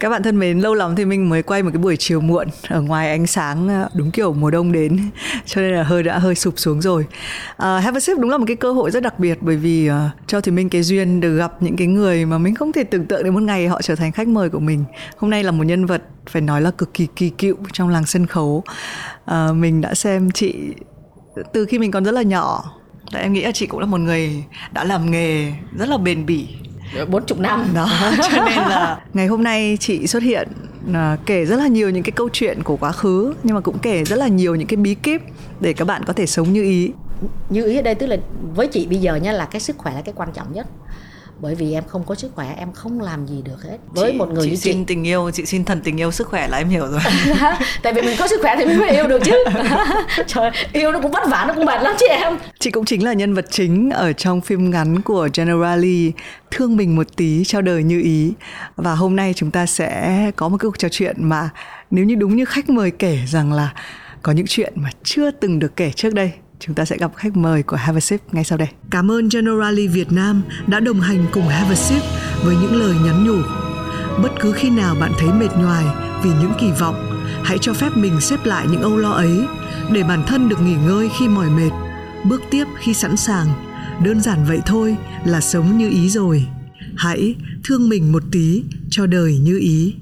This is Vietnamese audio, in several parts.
Các bạn thân mến, lâu lắm thì mình mới quay một cái buổi chiều muộn ở ngoài ánh sáng ờ, đúng kiểu mùa đông đến cho nên là hơi đã hơi sụp xuống rồi. Uh, Have a sip đúng là một cái cơ hội rất đặc biệt bởi vì uh, cho thì mình cái duyên được gặp những cái người mà mình không thể tưởng tượng đến một ngày họ trở thành khách mời của mình. Hôm nay là một nhân vật phải nói là cực kỳ kỳ cựu trong làng sân khấu. Uh, mình đã xem chị từ khi mình còn rất là nhỏ. Em nghĩ là chị cũng là một người đã làm nghề rất là bền bỉ bốn chục năm. Đó cho nên là ngày hôm nay chị xuất hiện à, kể rất là nhiều những cái câu chuyện của quá khứ nhưng mà cũng kể rất là nhiều những cái bí kíp để các bạn có thể sống như ý. Như ý ở đây tức là với chị bây giờ nha là cái sức khỏe là cái quan trọng nhất bởi vì em không có sức khỏe em không làm gì được hết. Với chị, một người chị như xin chị tình yêu chị xin thần tình yêu sức khỏe là em hiểu rồi. Tại vì mình có sức khỏe thì mình mới yêu được chứ. Trời yêu nó cũng vất vả nó cũng mệt lắm chị em. Chị cũng chính là nhân vật chính ở trong phim ngắn của Generali thương mình một tí cho đời như ý. Và hôm nay chúng ta sẽ có một cuộc trò chuyện mà nếu như đúng như khách mời kể rằng là có những chuyện mà chưa từng được kể trước đây chúng ta sẽ gặp khách mời của Have a Sip ngay sau đây. Cảm ơn Generali Việt Nam đã đồng hành cùng Have a Sip với những lời nhắn nhủ. Bất cứ khi nào bạn thấy mệt nhoài vì những kỳ vọng, hãy cho phép mình xếp lại những âu lo ấy để bản thân được nghỉ ngơi khi mỏi mệt, bước tiếp khi sẵn sàng. Đơn giản vậy thôi là sống như ý rồi. Hãy thương mình một tí cho đời như ý.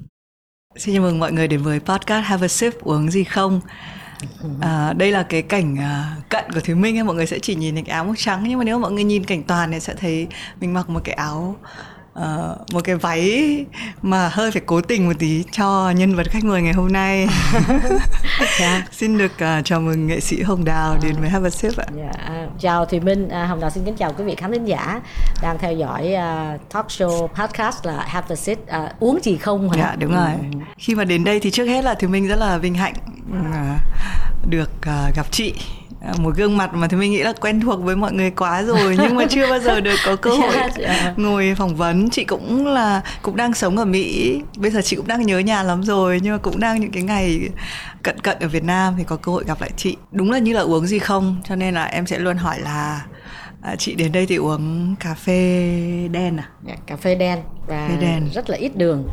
Xin chào mừng mọi người đến với podcast Have a Sip uống gì không? À, đây là cái cảnh à, cận của Thúy Minh ấy, mọi người sẽ chỉ nhìn thấy cái áo màu trắng nhưng mà nếu mọi người nhìn cảnh toàn thì sẽ thấy mình mặc một cái áo uh, một cái váy mà hơi phải cố tình một tí cho nhân vật khách mời ngày hôm nay yeah. Dạ. xin được uh, chào mừng nghệ sĩ Hồng Đào đến với Have a Sip ạ yeah. Dạ, chào Thùy Minh uh, Hồng Đào xin kính chào quý vị khán thính giả đang theo dõi uh, talk show podcast là Have a Sip uh, uống gì không hả? Dạ đúng rồi ừ. khi mà đến đây thì trước hết là Thùy Minh rất là vinh hạnh uh, được uh, gặp chị. À, một gương mặt mà thì mình nghĩ là quen thuộc với mọi người quá rồi nhưng mà chưa bao giờ được có cơ hội ngồi phỏng vấn. Chị cũng là cũng đang sống ở Mỹ. Bây giờ chị cũng đang nhớ nhà lắm rồi nhưng mà cũng đang những cái ngày cận cận ở Việt Nam thì có cơ hội gặp lại chị. Đúng là như là uống gì không cho nên là em sẽ luôn hỏi là à, chị đến đây thì uống cà phê đen à? Yeah, cà phê đen và phê đen. rất là ít đường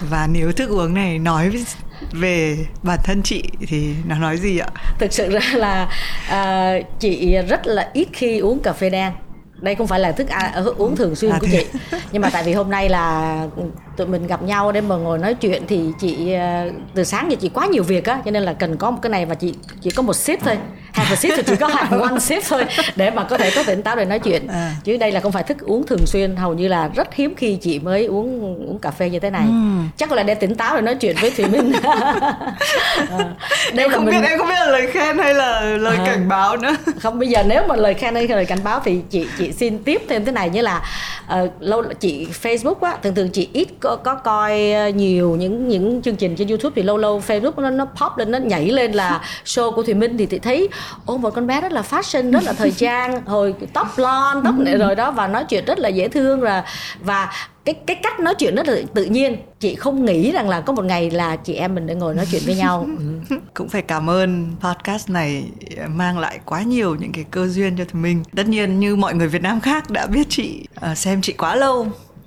và nếu thức uống này nói về bản thân chị thì nó nói gì ạ? Thực sự ra là à, chị rất là ít khi uống cà phê đen. Đây không phải là thức à, uống thường xuyên à, của chị. nhưng mà tại vì hôm nay là tụi mình gặp nhau để mà ngồi nói chuyện thì chị à, từ sáng giờ chị quá nhiều việc á cho nên là cần có một cái này và chị chỉ có một ship thôi have a sip thì chỉ có have one sip thôi để mà có thể có tỉnh táo để nói chuyện à. chứ đây là không phải thức uống thường xuyên hầu như là rất hiếm khi chị mới uống uống cà phê như thế này ừ. chắc là để tỉnh táo để nói chuyện với thùy minh à. đây em là không mình... biết em không biết là lời khen hay là lời à. cảnh báo nữa không bây giờ nếu mà lời khen hay lời cảnh báo thì chị chị xin tiếp thêm thế này như là uh, lâu chị Facebook á thường thường chị ít có, có coi ờ, nhiều những những chương trình trên YouTube thì lâu lâu Facebook nó nó pop lên nó nhảy lên là show của Thùy Minh thì chị thấy ô một con bé rất là fashion rất là thời trang hồi tóc blonde tóc này rồi đó và nói chuyện rất là dễ thương rồi và cái cái cách nói chuyện rất là tự nhiên. Chị không nghĩ rằng là có một ngày là chị em mình để ngồi nói chuyện với nhau. Cũng phải cảm ơn podcast này mang lại quá nhiều những cái cơ duyên cho mình. Tất nhiên như mọi người Việt Nam khác đã biết chị uh, xem chị quá lâu.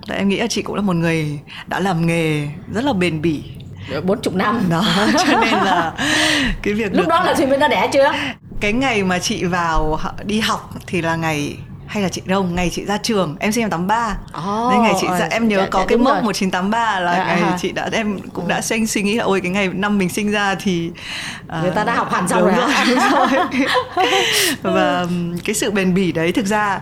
Em nghĩ là chị cũng là một người đã làm nghề rất là bền bỉ. Bốn chục năm. Đó cho nên là cái việc lúc đó là Thùy Minh đã đẻ chưa cái ngày mà chị vào đi học thì là ngày hay là chị đâu ngày chị ra trường em sinh năm 83 oh, nên ngày chị ra em nhớ dạ, có dạ, cái mốc rồi. 1983 là dạ, ngày à. chị đã em cũng đã sinh suy nghĩ là ôi cái ngày năm mình sinh ra thì uh, người ta đã học hẳn xong rồi, rồi, đúng rồi. và cái sự bền bỉ đấy thực ra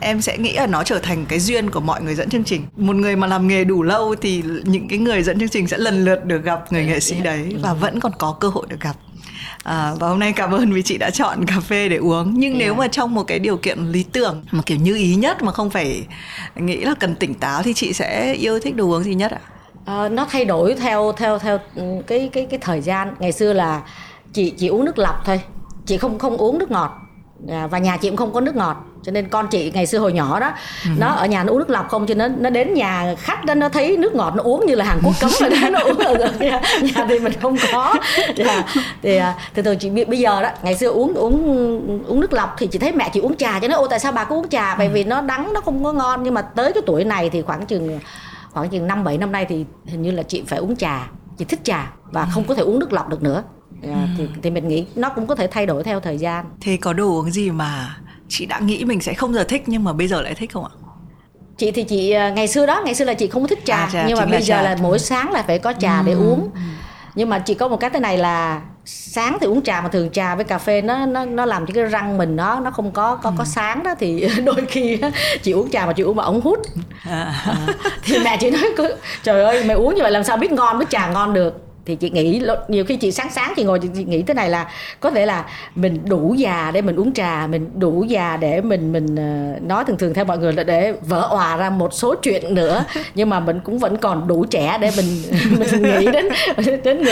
em sẽ nghĩ là nó trở thành cái duyên của mọi người dẫn chương trình một người mà làm nghề đủ lâu thì những cái người dẫn chương trình sẽ lần lượt được gặp người nghệ sĩ đấy và vẫn còn có cơ hội được gặp À, và hôm nay cảm ơn vì chị đã chọn cà phê để uống. Nhưng yeah. nếu mà trong một cái điều kiện lý tưởng mà kiểu như ý nhất mà không phải nghĩ là cần tỉnh táo thì chị sẽ yêu thích đồ uống gì nhất ạ? À, nó thay đổi theo theo theo cái cái cái thời gian. Ngày xưa là chị chỉ uống nước lọc thôi. Chị không không uống nước ngọt. À, và nhà chị cũng không có nước ngọt cho nên con chị ngày xưa hồi nhỏ đó ừ. nó ở nhà nó uống nước lọc không cho nên nó đến nhà khách đó nó thấy nước ngọt nó uống như là Hàn Quốc cấm rồi đó nó uống ở nhà, nhà thì mình không có yeah. thì à, từ từ chị bây giờ đó ngày xưa uống uống uống nước lọc thì chị thấy mẹ chị uống trà cho nó ô tại sao bà cứ uống trà bởi ừ. vì nó đắng nó không có ngon nhưng mà tới cái tuổi này thì khoảng chừng khoảng chừng năm bảy năm nay thì hình như là chị phải uống trà chị thích trà và ừ. không có thể uống nước lọc được nữa à, ừ. thì thì mình nghĩ nó cũng có thể thay đổi theo thời gian thế có đồ uống gì mà chị đã nghĩ mình sẽ không giờ thích nhưng mà bây giờ lại thích không ạ chị thì chị à, ngày xưa đó ngày xưa là chị không thích trà, à, trà nhưng mà bây giờ trà. là mỗi sáng là phải có trà ừ. để uống nhưng mà chỉ có một cái thế này là sáng thì uống trà mà thường trà với cà phê nó nó nó làm cho cái răng mình nó nó không có có ừ. có sáng đó thì đôi khi chị uống trà mà chị uống mà ống hút à. À, thì mẹ chị nói trời ơi mày uống như vậy làm sao biết ngon biết trà ngon được thì chị nghĩ nhiều khi chị sáng sáng chị ngồi chị nghĩ thế này là có thể là mình đủ già để mình uống trà mình đủ già để mình mình ờ, nói thường thường theo mọi người là để vỡ òa ra một số chuyện nữa nhưng mà mình cũng vẫn còn đủ trẻ để mình mình nghĩ đến đến,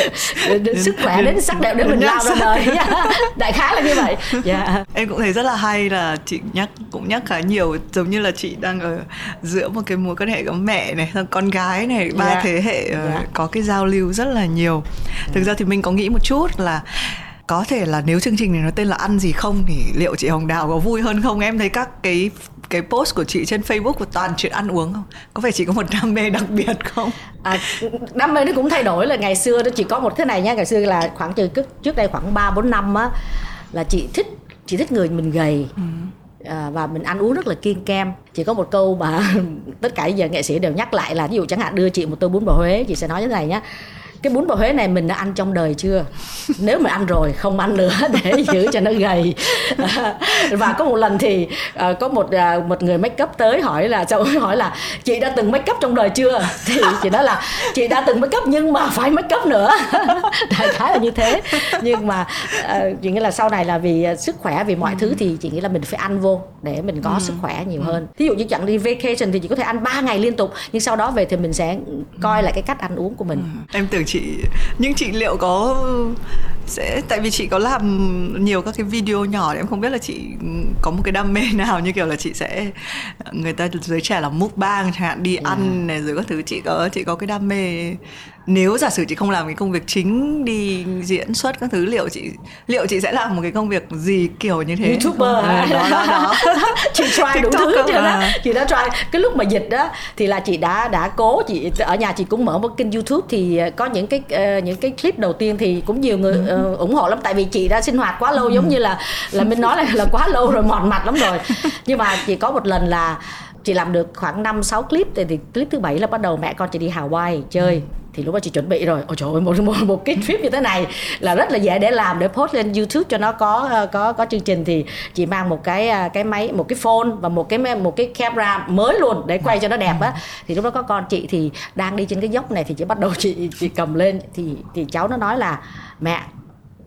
đến, đến sức khỏe đến sắc đẹp để mình lao ra đời đại khái là như vậy yeah. Dạ. em cũng thấy rất là hay là chị nhắc cũng nhắc khá nhiều giống như là chị đang ở giữa một cái mối quan hệ có mẹ này con gái này ba yeah. Dạ. thế hệ yeah. Dạ. có cái giao lưu rất là nhiều nhiều. Thực ra thì mình có nghĩ một chút là có thể là nếu chương trình này nó tên là ăn gì không thì liệu chị Hồng Đào có vui hơn không? Em thấy các cái cái post của chị trên Facebook của toàn chuyện ăn uống không? Có phải chị có một đam mê đặc biệt không? À, đam mê nó cũng thay đổi là ngày xưa nó chỉ có một thế này nha. Ngày xưa là khoảng từ trước đây khoảng 3 4 năm á là chị thích chị thích người mình gầy. Ừ. À, và mình ăn uống rất là kiêng kem. Chỉ có một câu mà tất cả giờ nghệ sĩ đều nhắc lại là ví dụ chẳng hạn đưa chị một tô bún bò huế chị sẽ nói như thế này nhé cái bún bò Huế này mình đã ăn trong đời chưa nếu mà ăn rồi không ăn nữa để giữ cho nó gầy và có một lần thì uh, có một uh, một người make up tới hỏi là cháu hỏi là chị đã từng make up trong đời chưa thì chị nói là chị đã từng make up nhưng mà phải make up nữa đại khái là như thế nhưng mà uh, chị nghĩ là sau này là vì sức khỏe vì mọi ừ. thứ thì chị nghĩ là mình phải ăn vô để mình có ừ. sức khỏe nhiều ừ. hơn thí dụ như chẳng đi vacation thì chị có thể ăn 3 ngày liên tục nhưng sau đó về thì mình sẽ coi lại cái cách ăn uống của mình ừ. em tưởng chị nhưng chị liệu có sẽ tại vì chị có làm nhiều các cái video nhỏ thì em không biết là chị có một cái đam mê nào như kiểu là chị sẽ người ta giới trẻ là mukbang chẳng hạn đi yeah. ăn này rồi các thứ chị có chị có cái đam mê nếu giả sử chị không làm cái công việc chính đi diễn xuất các thứ liệu chị liệu chị sẽ làm một cái công việc gì kiểu như thế? Youtuber à, đó đó đó. Chị try đủ thứ chưa đó chị đã try. Cái lúc mà dịch đó thì là chị đã đã cố. Chị ở nhà chị cũng mở một kênh youtube thì có những cái uh, những cái clip đầu tiên thì cũng nhiều người uh, ủng hộ lắm. Tại vì chị đã sinh hoạt quá lâu giống như là là mình nói là là quá lâu rồi mòn mặt lắm rồi. Nhưng mà chỉ có một lần là chị làm được khoảng 5 6 clip. Thì, thì clip thứ bảy là bắt đầu mẹ con chị đi Hawaii chơi thì lúc đó chị chuẩn bị rồi. Ôi trời ơi một, một, một cái trip như thế này là rất là dễ để làm để post lên youtube cho nó có ờ, có có chương trình. Thì chị mang một cái ờ, cái máy một cái phone và một cái một cái camera mới luôn để quay cho nó đẹp á. Thì lúc đó có con chị thì đang đi trên cái dốc này thì chị bắt đầu chị chị cầm lên. Thì thì cháu nó nói là mẹ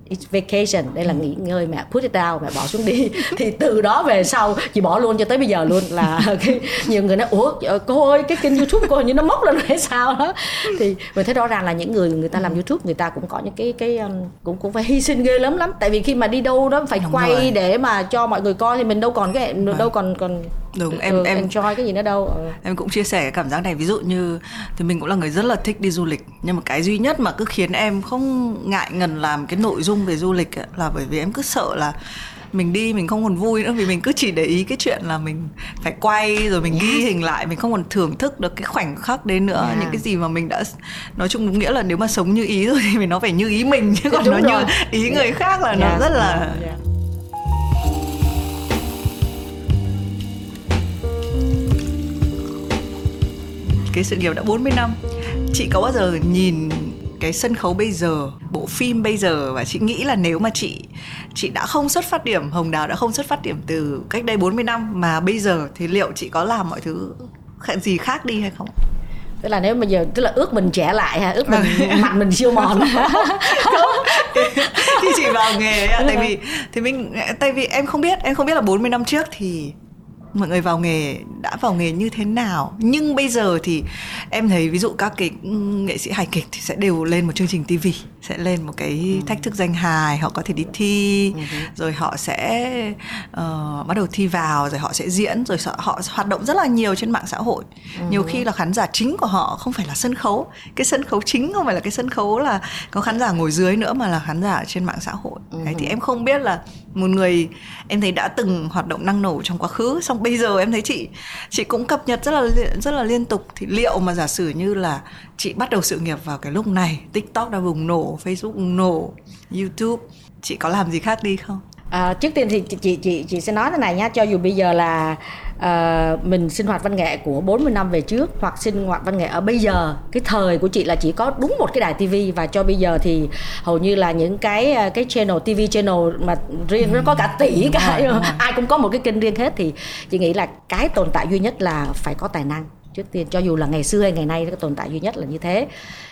it's vacation. Đây là nghỉ ngơi mẹ put it down mẹ bỏ xuống đi. Thì từ đó về sau chị bỏ luôn cho tới bây giờ luôn là cái, nhiều người nói ủa ờ, cô ơi cái kênh youtube cô như nó móc lên hay sao đó. Thì mình thấy rõ ràng là những người người ta làm youtube người ta cũng có những cái cái um, cũng cũng phải hy sinh ghê lắm lắm. Tại vì khi mà đi đâu đó phải Đúng quay rồi. để mà cho mọi người coi thì mình đâu còn cái đâu còn còn đúng em ừ, em enjoy cái gì nữa đâu ừ. em cũng chia sẻ cái cảm giác này ví dụ như thì mình cũng là người rất là thích đi du lịch nhưng mà cái duy nhất mà cứ khiến em không ngại ngần làm cái nội dung về du lịch ấy, là bởi vì em cứ sợ là mình đi mình không còn vui nữa vì mình cứ chỉ để ý cái chuyện là mình phải quay rồi mình yeah. ghi hình lại mình không còn thưởng thức được cái khoảnh khắc đấy nữa yeah. những cái gì mà mình đã nói chung đúng nghĩa là nếu mà sống như ý rồi thì mình nó phải như ý mình chứ còn đúng nó rồi. như ý người khác là yeah. nó rất là yeah. Cái sự nghiệp đã 40 năm. Chị có bao giờ nhìn cái sân khấu bây giờ bộ phim bây giờ và chị nghĩ là nếu mà chị chị đã không xuất phát điểm Hồng Đào đã không xuất phát điểm từ cách đây 40 năm mà bây giờ thì liệu chị có làm mọi thứ gì khác đi hay không? tức là nếu bây giờ tức là ước mình trẻ lại ha ước mình mặt mình siêu mòn. Khi chị vào nghề tại vì thì mình tại vì em không biết em không biết là 40 năm trước thì mọi người vào nghề, đã vào nghề như thế nào? Nhưng bây giờ thì em thấy ví dụ các cái ừ, nghệ sĩ hài kịch thì sẽ đều lên một chương trình tv sẽ lên một cái ừ. thách thức danh hài họ có thể đi thi ừ. rồi họ sẽ uh, bắt đầu thi vào rồi họ sẽ diễn rồi họ hoạt động rất là nhiều trên mạng xã hội ừ. nhiều khi là khán giả chính của họ không phải là sân khấu cái sân khấu chính không phải là cái sân khấu là có khán giả ngồi dưới nữa mà là khán giả trên mạng xã hội. Đấy, thì em không biết là một người em thấy đã từng hoạt động năng nổ trong quá khứ xong bây giờ em thấy chị chị cũng cập nhật rất là rất là liên tục thì liệu mà giả sử như là chị bắt đầu sự nghiệp vào cái lúc này tiktok đã bùng nổ facebook nổ youtube. Chị có làm gì khác đi không? À, trước tiên thì chị chị chị sẽ nói thế này nhá. Cho dù bây giờ là uh, mình sinh hoạt văn nghệ của 40 năm về trước hoặc sinh hoạt văn nghệ ở bây giờ cái thời của chị là chỉ có đúng một cái đài tivi và cho bây giờ thì hầu như là những cái ờ, cái channel TV channel mà riêng nó có cả tỷ ừ, cả ai cũng có một cái kênh riêng hết thì chị nghĩ là cái tồn tại duy nhất là phải có tài năng trước tiên. Cho dù là ngày xưa hay ngày nay cái tồn tại duy nhất là như thế.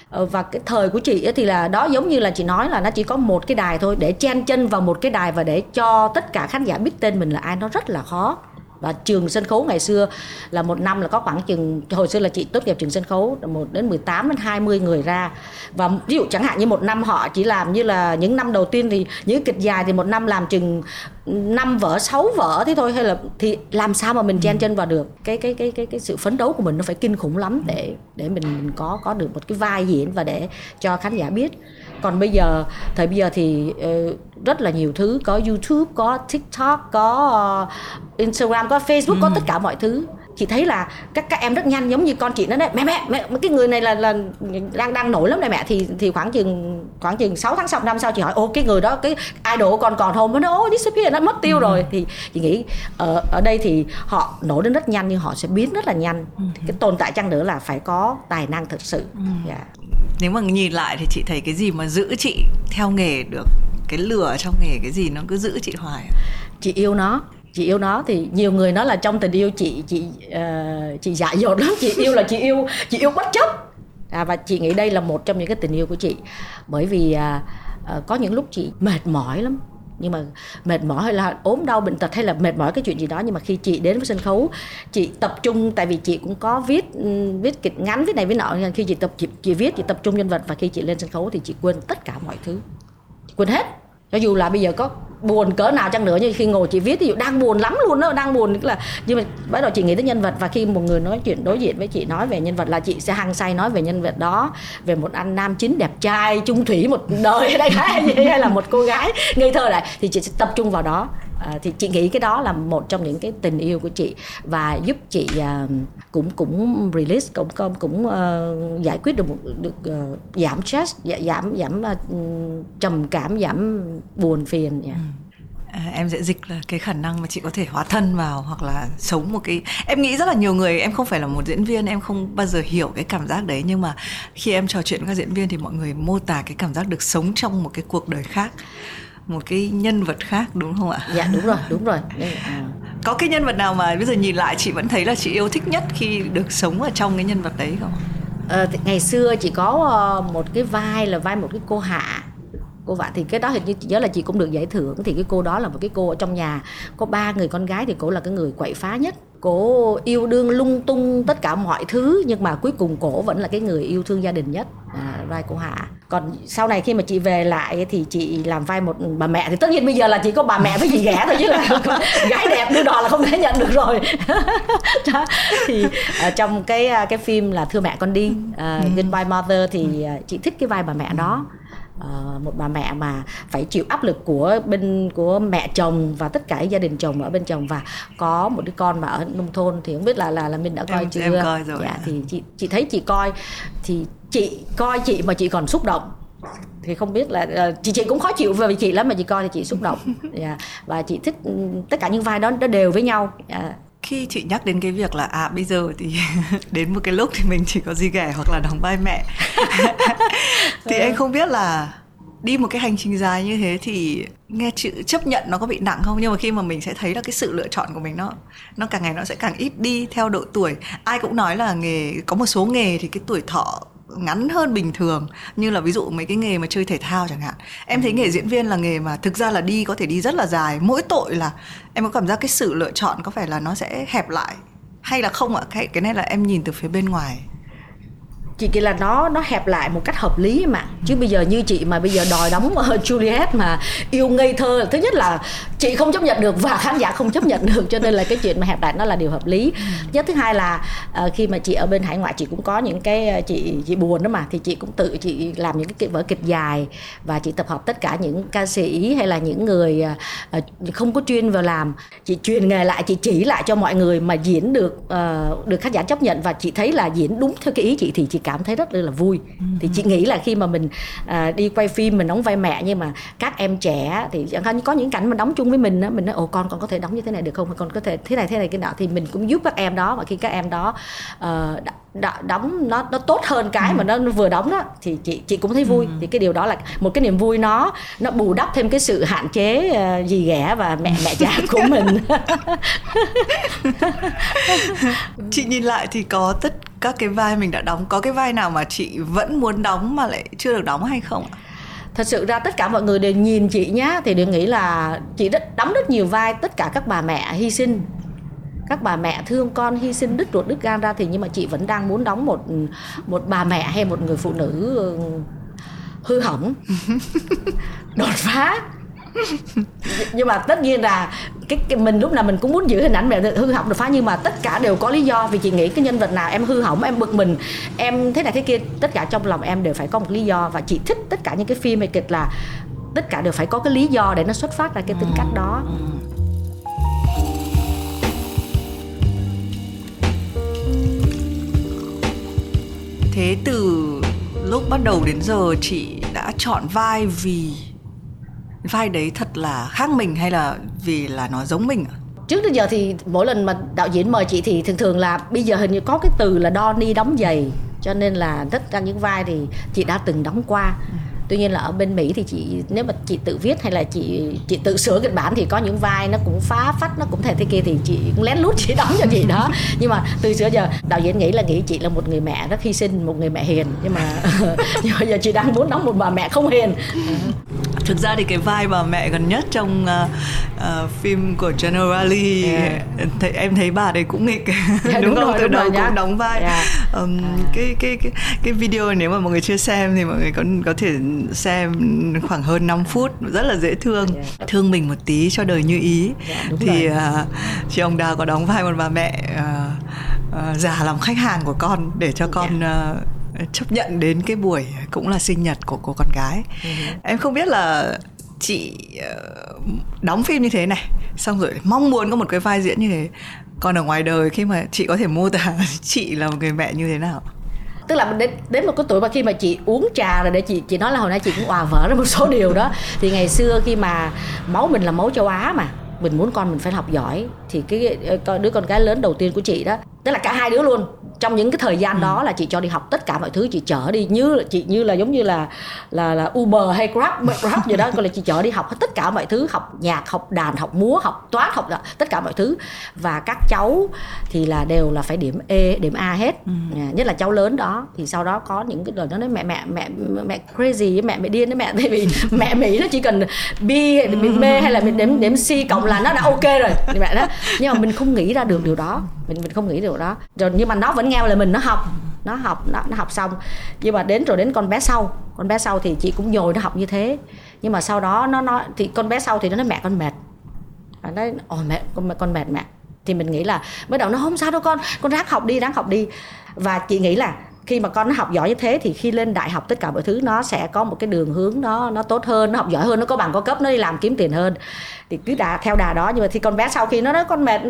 Ờ, và cái thời của chị thì là đó giống như là chị nói là nó chỉ có một cái đài thôi để chen chân vào một cái đài và để cho tất cả khán giả biết tên mình là ai, nó rất là khó và trường sân khấu ngày xưa là một năm là có khoảng chừng hồi xưa là chị tốt nghiệp trường sân khấu một đến 18 đến 20 người ra. Và ví dụ chẳng hạn như một năm họ chỉ làm như là những năm đầu tiên thì những kịch dài thì một năm làm chừng năm vở sáu vở thế thôi hay là thì làm sao mà mình chen chân vào được? Cái cái cái cái cái sự phấn đấu của mình nó phải kinh khủng lắm để để mình mình có có được một cái vai diễn và để cho khán giả biết còn bây giờ thời bây giờ thì uh, rất là nhiều thứ có youtube có tiktok có uh, instagram có facebook ừ. có tất cả mọi thứ chị thấy là các các em rất nhanh giống như con chị nó đấy mẹ mẹ mẹ cái người này là là đang đang nổi lắm này mẹ thì thì khoảng chừng khoảng chừng 6 tháng sau năm sau chị hỏi ô cái người đó cái idol còn còn không nó ô disappear nó mất tiêu ừ. rồi thì chị nghĩ ở ở đây thì họ nổi đến rất nhanh nhưng họ sẽ biến rất là nhanh ừ. cái tồn tại chăng nữa là phải có tài năng thực sự ừ. yeah. Nếu mà nhìn lại thì chị thấy cái gì mà giữ chị theo nghề được? Cái lửa trong nghề cái gì nó cứ giữ chị hoài chị yêu nó. Chị yêu nó thì nhiều người nói là trong tình yêu chị chị uh, chị dại dột lắm. Chị yêu là chị yêu chị yêu bất chấp. À, và chị nghĩ đây là một trong những cái tình yêu của chị. Bởi vì uh, uh, có những lúc chị mệt mỏi lắm nhưng mà mệt mỏi hay là ốm đau bệnh tật hay là mệt mỏi cái chuyện gì đó nhưng mà khi chị đến với sân khấu chị tập trung tại vì chị cũng có viết ừ, viết kịch ngắn viết này viết nọ khi chị tập chị, chị viết chị tập trung nhân vật và khi chị lên sân khấu thì chị quên tất cả mọi thứ. Quên hết. Cho dù là bây giờ có buồn cỡ nào chăng nữa, nhưng khi ngồi chị viết thì dụ đang buồn lắm luôn đó đang buồn là, nhưng mà bắt đầu chị nghĩ tới nhân vật, và khi một người nói chuyện đối diện với chị, nói về nhân vật là chị sẽ hăng say nói về nhân vật đó, về một anh nam chính đẹp trai, trung thủy, một đời đây hay là một cô gái ngây thơ lại, thì chị sẽ tập trung vào đó à, thì chị nghĩ cái đó là một trong những cái tình yêu của chị và giúp chị uh, cũng cũng release cũng cũng cũng uh, giải quyết được một được uh, giảm stress dạ, giảm giảm uh, trầm cảm giảm buồn phiền yeah. Ừ. À, em sẽ dịch là cái khả năng mà chị có thể hóa thân vào hoặc là sống một cái em nghĩ rất là nhiều người em không phải là một diễn viên em không bao giờ hiểu cái cảm giác đấy nhưng mà khi em trò chuyện với các diễn viên thì mọi người mô tả cái cảm giác được sống trong một cái cuộc đời khác một cái nhân vật khác đúng không ạ? Dạ đúng rồi, đúng rồi. À. Có cái nhân vật nào mà bây giờ nhìn lại chị vẫn thấy là chị yêu thích nhất khi được sống ở trong cái nhân vật đấy không? À, ngày xưa chị có ờ, một cái vai là vai một cái cô hạ cô vợ thì cái đó hình như chị nhớ là chị cũng được giải thưởng. Thì cái cô đó là một cái cô ở trong nhà. Có ba người con gái thì cô là cái người quậy phá nhất. Cổ yêu đương lung tung tất cả mọi thứ nhưng mà cuối cùng cổ vẫn là cái người yêu thương gia đình nhất. À, vai cô hạ. Còn sau này khi mà chị về lại thì chị làm vai một bà mẹ thì tất nhiên bây giờ là chỉ có bà mẹ với chị ghẻ thôi chứ là gái đẹp đưa đò là không thể nhận được rồi. Thì uh, trong cái uh, cái phim là thưa mẹ con đi uh, goodbye mother thì chị thích cái vai bà mẹ đó uh, một bà mẹ mà phải chịu áp lực của bên của mẹ chồng và tất cả gia đình chồng ở bên chồng và có một đứa con mà ở nông thôn thì không biết là là là mình đã coi em, chưa? em coi rồi dạ thì chị chị thấy chị coi. Thì chị coi chị mà chị còn xúc động. Thì không biết là uh, chị chị cũng khó chịu về chị lắm mà chị coi thì chị xúc động. Yeah. Dạ, và chị thích tất cả những vai đó nó đều với nhau. Yeah dạ khi chị nhắc đến cái việc là à bây giờ thì đến một cái lúc thì mình chỉ có gì ghẻ hoặc là đóng vai mẹ. Thì anh không biết là đi một cái hành trình dài như thế thì nghe chữ chấp nhận nó có bị nặng không? Nhưng mà khi mà mình sẽ thấy là cái sự lựa chọn của mình nó nó càng ngày nó sẽ càng ít đi theo độ tuổi. Ai cũng nói là nghề có một số nghề thì cái tuổi thọ ngắn hơn bình thường. Như là ví dụ mấy cái nghề mà chơi thể thao chẳng hạn. Em thấy nghề diễn viên là nghề mà thực ra là đi có thể đi rất là dài. Mỗi tội là em có cảm giác cái sự lựa chọn có phải là nó sẽ hẹp lại hay là không ạ? Cái cái này là em nhìn từ phía bên ngoài chị kia là nó nó hẹp lại một cách hợp lý mà chứ bây giờ như chị mà bây giờ đòi đóng Juliet mà yêu ngây thơ thứ nhất là chị không chấp nhận được và khán giả không chấp nhận được cho nên là cái chuyện mà hẹp lại nó là điều hợp lý. Nhất thứ hai là uh, khi mà chị ở bên hải ngoại chị cũng có những cái ờ, chị chị buồn đó mà thì chị cũng tự chị làm những cái vở kịch dài và chị tập hợp tất cả những ca sĩ hay là những người uh, không có chuyên vào làm. Chị truyền nghề lại chị chỉ lại cho mọi người mà diễn được uh, được khán giả chấp nhận và chị thấy là diễn đúng theo cái ý chị thì chị cảm thấy rất là vui. Thì chị nghĩ là khi mà mình à, đi quay phim mình đóng vai mẹ nhưng mà các em trẻ thì có những cảnh mình đóng chung với mình đó, mình nói ồ con còn có thể đóng như thế này được không? Con có thể thế này thế này cái nọ. Thì mình cũng giúp các em đó và khi các em đó uh, đóng nó nó tốt hơn cái mà nó vừa đóng đó thì chị chị cũng thấy vui. Thì cái điều đó là một cái niềm vui nó nó bù đắp thêm cái sự hạn chế uh, gì ghẻ và mẹ mẹ cha của mình. Chị nhìn lại thì có tất các cái vai mình đã đóng có cái vai nào mà chị vẫn muốn đóng mà lại chưa được đóng hay không ạ? Thật sự ra tất cả mọi người đều nhìn chị nhá thì đều nghĩ là chị đã đóng rất nhiều vai tất cả các bà mẹ hy sinh các bà mẹ thương con hy sinh đứt ruột đứt gan ra thì nhưng mà chị vẫn đang muốn đóng một một bà mẹ hay một người phụ nữ ừ, hư hỏng. Đột phá. Nhưng mà tất nhiên là cái, cái mình lúc nào mình cũng muốn giữ hình ảnh mẹ hư hỏng đột phá nhưng mà tất cả đều có lý do vì chị nghĩ cái nhân vật nào em hư hỏng em bực mình em thế này thế kia tất cả trong lòng em đều phải có một lý do và chị thích tất cả những cái phim hay kịch là tất cả đều phải có cái lý do để nó xuất phát ra cái tính cách đó thế từ lúc bắt đầu đến giờ chị đã chọn vai vì vai đấy thật là khác mình hay là vì là nó giống mình trước đến giờ thì mỗi lần mà đạo diễn mời chị thì thường thường là bây giờ hình như có cái từ là đo ni đóng giày cho nên là tất cả những vai thì chị đã từng đóng qua tuy nhiên là ở bên mỹ thì chị nếu mà chị tự viết hay là chị chị tự sửa kịch bản thì có những vai nó cũng phá phách nó cũng thể thế kia thì chị cũng lén lút chị đóng cho chị đó. Nhưng mà từ xưa giờ đạo diễn nghĩ là nghĩ chị là một người mẹ rất hy sinh một người mẹ hiền. Nhưng mà nhưng mà giờ chị đang muốn đóng một bà mẹ không hiền. Thực ra thì cái vai bà mẹ gần nhất trong uh, uh, phim của Generali yeah. thấy em thấy bà đấy cũng nghịch. Yeah, đúng, đúng rồi, từ đầu cũng đóng vai. Yeah. um, à. cái cái cái cái video nếu mà mọi người chưa xem thì mọi người có có thể xem khoảng hơn 5 phút rất là dễ thương. Yeah. thương mình một tí cho đời như ý. Yeah, thì uh, chị ông đào có đóng vai một bà mẹ uh, uh, già làm khách hàng của con để cho con uh, chấp nhận đến cái buổi cũng là sinh nhật của cô con gái. Uh-huh. em không biết là chị uh, đóng phim như thế này xong rồi mong muốn có một cái vai diễn như thế. Còn ở ngoài đời khi mà chị có thể mô tả chị là một người mẹ như thế nào tức là đến đến một cái tuổi mà khi mà chị uống trà rồi để chị chị nói là hồi nãy chị cũng hòa vỡ ra một số điều đó. Thì ngày xưa khi mà máu mình là máu châu Á mà, mình muốn con mình phải học giỏi thì cái đứa con gái lớn đầu tiên của chị đó tức là cả hai đứa luôn. Trong những cái thời gian ừ. đó là chị cho đi học tất cả mọi thứ chị chở đi như chị như là giống như là là là Uber hay Grab Grab gì đó. Gọi là chị chở đi học tất cả mọi thứ học nhạc học đàn học múa học toán học tất cả mọi thứ. Và các cháu thì là đều là phải điểm E điểm A hết. Ừ. Nhất là cháu lớn đó. Thì sau đó có những cái lời nó nói mẹ mẹ mẹ mẹ crazy mẹ mẹ điên đấy mẹ. Tại vì mẹ mỹ nó chỉ cần B B hay là đếm đếm C cộng là nó đã ok rồi. Thì mẹ đó nhưng mà mình không nghĩ ra được điều đó. Mình mình không nghĩ được đó. Rồi nhưng mà nó vẫn nghe lời mình nó học. Nó học nó, nó học xong. Nhưng mà đến rồi đến con bé sau. Con bé sau thì chị cũng nhồi nó học như thế. Nhưng mà sau đó nó nói thì con bé sau thì nó nói mẹ con mệt. Nó nói ồ mẹ con con mệt mẹ. Thì mình nghĩ là mới đầu nó không sao đâu con. Con ráng học đi ráng học đi. Và chị nghĩ là khi mà con nó học giỏi như thế thì khi lên đại học tất cả mọi thứ nó sẽ có một cái đường hướng nó nó tốt hơn nó học giỏi hơn nó có bằng có cấp nó đi làm kiếm tiền hơn. Thì cứ đà theo đà đó nhưng mà thì con bé sau khi nó nói con mệt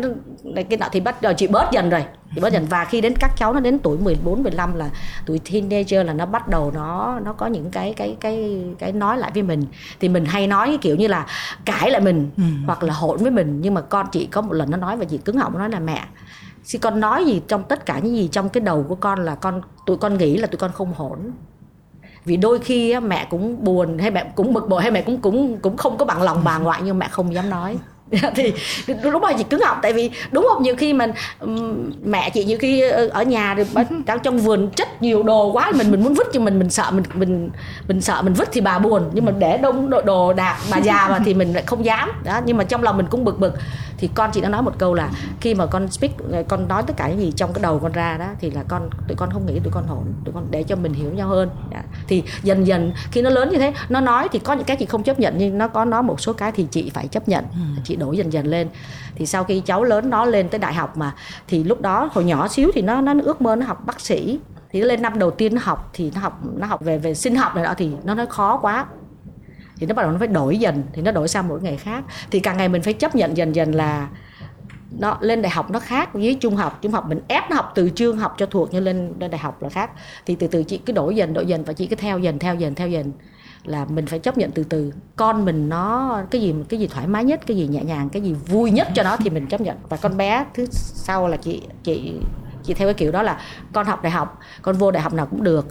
cái nọ thì bắt đầu chị bớt dần rồi chị bớt dần. Và khi đến các cháu nó đến tuổi 14 15 là tuổi teenager là nó bắt đầu nó nó có những cái cái cái cái nói lại với mình. Thì mình hay nói cái kiểu như là cãi lại mình ừ. hoặc là hỗn với mình. Nhưng mà con chị có một lần nó nói và chị cứng họng nó nói là mẹ thì con nói gì trong tất cả những gì trong cái đầu của con là con, tụi con nghĩ là tụi con không hỗn vì đôi khi mẹ cũng buồn, hay mẹ cũng bực bội, hay mẹ cũng cũng cũng không có bằng lòng bà ngoại nhưng mẹ không dám nói. thì đúng rồi chị cứng họng tại vì đúng không nhiều khi mình mẹ chị nhiều khi ở nhà thì đang trong vườn chất nhiều đồ quá mình mình muốn vứt nhưng mình mình sợ mình mình mình sợ mình vứt thì bà buồn. Nhưng mà để đông đồ, đồ đạc bà già mà thì mình lại không dám. Đó nhưng mà trong lòng mình cũng bực bực. Thì con chị đã nói một câu là khi mà con speak con nói tất cả những gì trong cái đầu con ra đó thì là con tụi con không nghĩ tụi con hỗn tụi con để cho mình hiểu nhau hơn. Đó. thì dần dần khi nó lớn như thế nó nói thì có những cái chị không chấp nhận nhưng nó có nói một số cái thì chị phải chấp nhận. Ừ chị đổi dần dần lên. Thì sau khi cháu lớn nó lên tới đại học mà, thì lúc đó hồi nhỏ xíu thì nó nó ước mơ nó học bác sĩ. Thì lên năm đầu tiên nó học, thì nó học nó học về về sinh học này đó thì nó nói khó quá. Thì nó bắt đầu nó phải đổi dần, thì nó đổi sang mỗi ngày khác. Thì càng ngày mình phải chấp nhận dần dần là nó lên đại học nó khác với trung học. Trung học mình ép nó học từ chương học cho thuộc, nhưng lên lên đại học là khác. Thì từ từ chị cứ đổi dần đổi dần và chị cứ theo dần theo dần theo dần là mình phải chấp nhận từ từ. Con mình nó cái gì cái gì thoải mái nhất cái gì nhẹ nhàng cái gì vui nhất cho nó thì mình chấp nhận. Và con bé thứ sau là chị chị chị theo cái kiểu đó là con học đại học con vô đại học nào cũng được.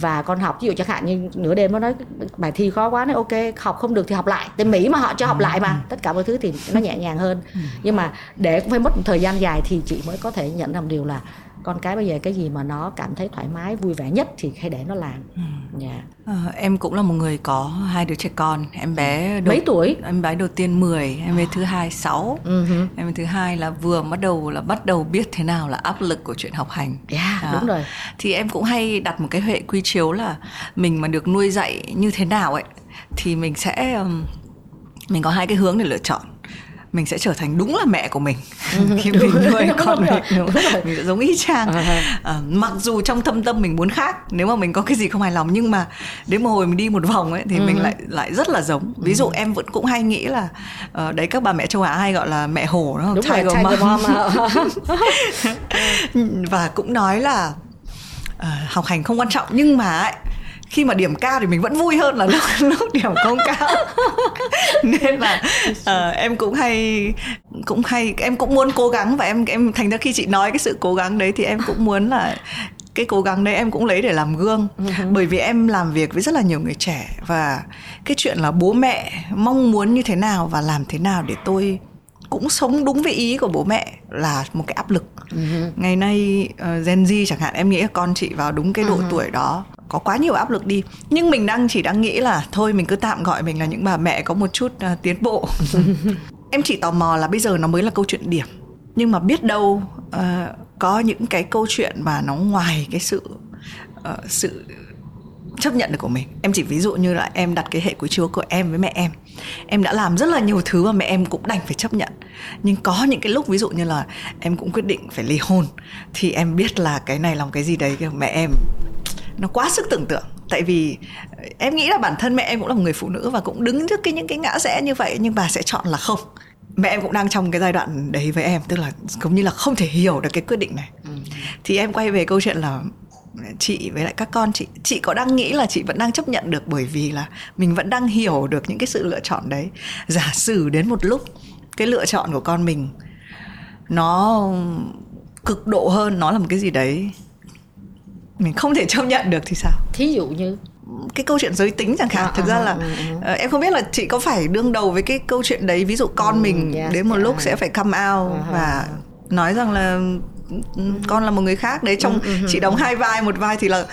Và con học ví dụ chẳng hạn như nửa đêm nó nói bài thi khó quá nói ok học không được thì học lại. Tại mỹ mà họ cho học lại mà. Tất cả mọi thứ thì nó nhẹ nhàng hơn. Ừ. nhưng mà để cũng phải mất một thời gian dài thì chị mới có thể nhận làm điều là con cái bây giờ cái gì mà nó cảm thấy thoải mái vui vẻ nhất thì hãy để nó làm. Ừ. yeah. à, em cũng là một người có hai đứa trẻ con. Em bé đầu, mấy tuổi? Em bé đầu tiên 10 em bé thứ hai 6 uh-huh. em bé thứ hai là vừa bắt đầu là bắt đầu biết thế nào là áp lực của chuyện học hành. Yeah, à, đúng rồi. Thì em cũng hay đặt một cái hệ quy chiếu là mình mà được nuôi dạy như thế nào ấy thì mình sẽ mình có hai cái hướng để lựa chọn mình sẽ trở thành đúng là mẹ của mình. Ừ, khi mình nuôi con mình đúng mình sẽ giống y chang. À, à, mặc dù trong thâm tâm mình muốn khác nếu mà mình có cái gì không hài lòng nhưng mà đến một hồi mình đi một vòng ấy thì ừ. mình lại lại rất là giống. Ví dụ ừ. em vẫn cũng hay nghĩ là uh, đấy các bà mẹ châu Á hay gọi là mẹ hổ đó đúng tiger, rồi, tiger mom, mom. và cũng nói là uh, học hành không quan trọng nhưng mà ấy, khi mà điểm cao thì mình vẫn vui hơn là lúc lúc điểm không cao. Nên là uh, em cũng hay cũng hay em cũng muốn cố gắng và em em thành ra khi chị nói cái sự cố gắng đấy thì em cũng muốn là cái cố gắng đấy em cũng lấy để làm gương. Ừ bởi vì em làm việc với rất là nhiều người trẻ và cái chuyện là bố mẹ mong muốn như thế nào và làm thế nào để tôi cũng sống đúng với ý của bố mẹ là một cái áp lực. Uh-huh. ngày nay uh, Gen Z chẳng hạn em nghĩ con chị vào đúng cái độ uh-huh. tuổi đó có quá nhiều áp lực đi. Nhưng mình đang chỉ đang nghĩ là thôi mình cứ tạm gọi mình là những bà mẹ có một chút uh, tiến bộ. Em chỉ tò mò là bây giờ nó mới là câu chuyện điểm. Nhưng mà biết đâu uh, có những cái câu chuyện mà nó ngoài cái sự uh, sự chấp nhận được của mình. Em chỉ ví dụ như là em đặt cái hệ của chúa của em với mẹ em em đã làm rất là nhiều thứ mà mẹ em cũng đành phải chấp nhận. Nhưng có những cái lúc ví dụ như là em cũng quyết định phải ly hôn thì em biết là cái này là một cái gì đấy mẹ em nó quá sức tưởng tượng. Tại vì em nghĩ là bản thân mẹ em cũng là một người phụ nữ và cũng đứng trước cái những cái ngã rẽ như vậy nhưng bà sẽ chọn là không. Mẹ em cũng đang trong cái giai đoạn đấy với em tức là cũng như là không thể hiểu được cái quyết định này. Ừ. thì em quay về câu chuyện là chị với lại các con chị chị có đang nghĩ là chị vẫn đang chấp nhận được bởi vì là mình vẫn đang hiểu được những cái sự lựa chọn đấy giả sử đến một lúc cái lựa chọn của con mình nó cực độ hơn nó là một cái gì đấy mình không thể chấp nhận được thì sao thí dụ như cái câu chuyện giới tính chẳng hạn à, thực à, ra là à, à. em không biết là chị có phải đương đầu với cái câu chuyện đấy ví dụ con ừ, mình yes, đến một yeah. lúc sẽ phải come out uh-huh. và nói rằng là con là một người khác đấy trong uh-huh. chị đóng hai vai một vai thì là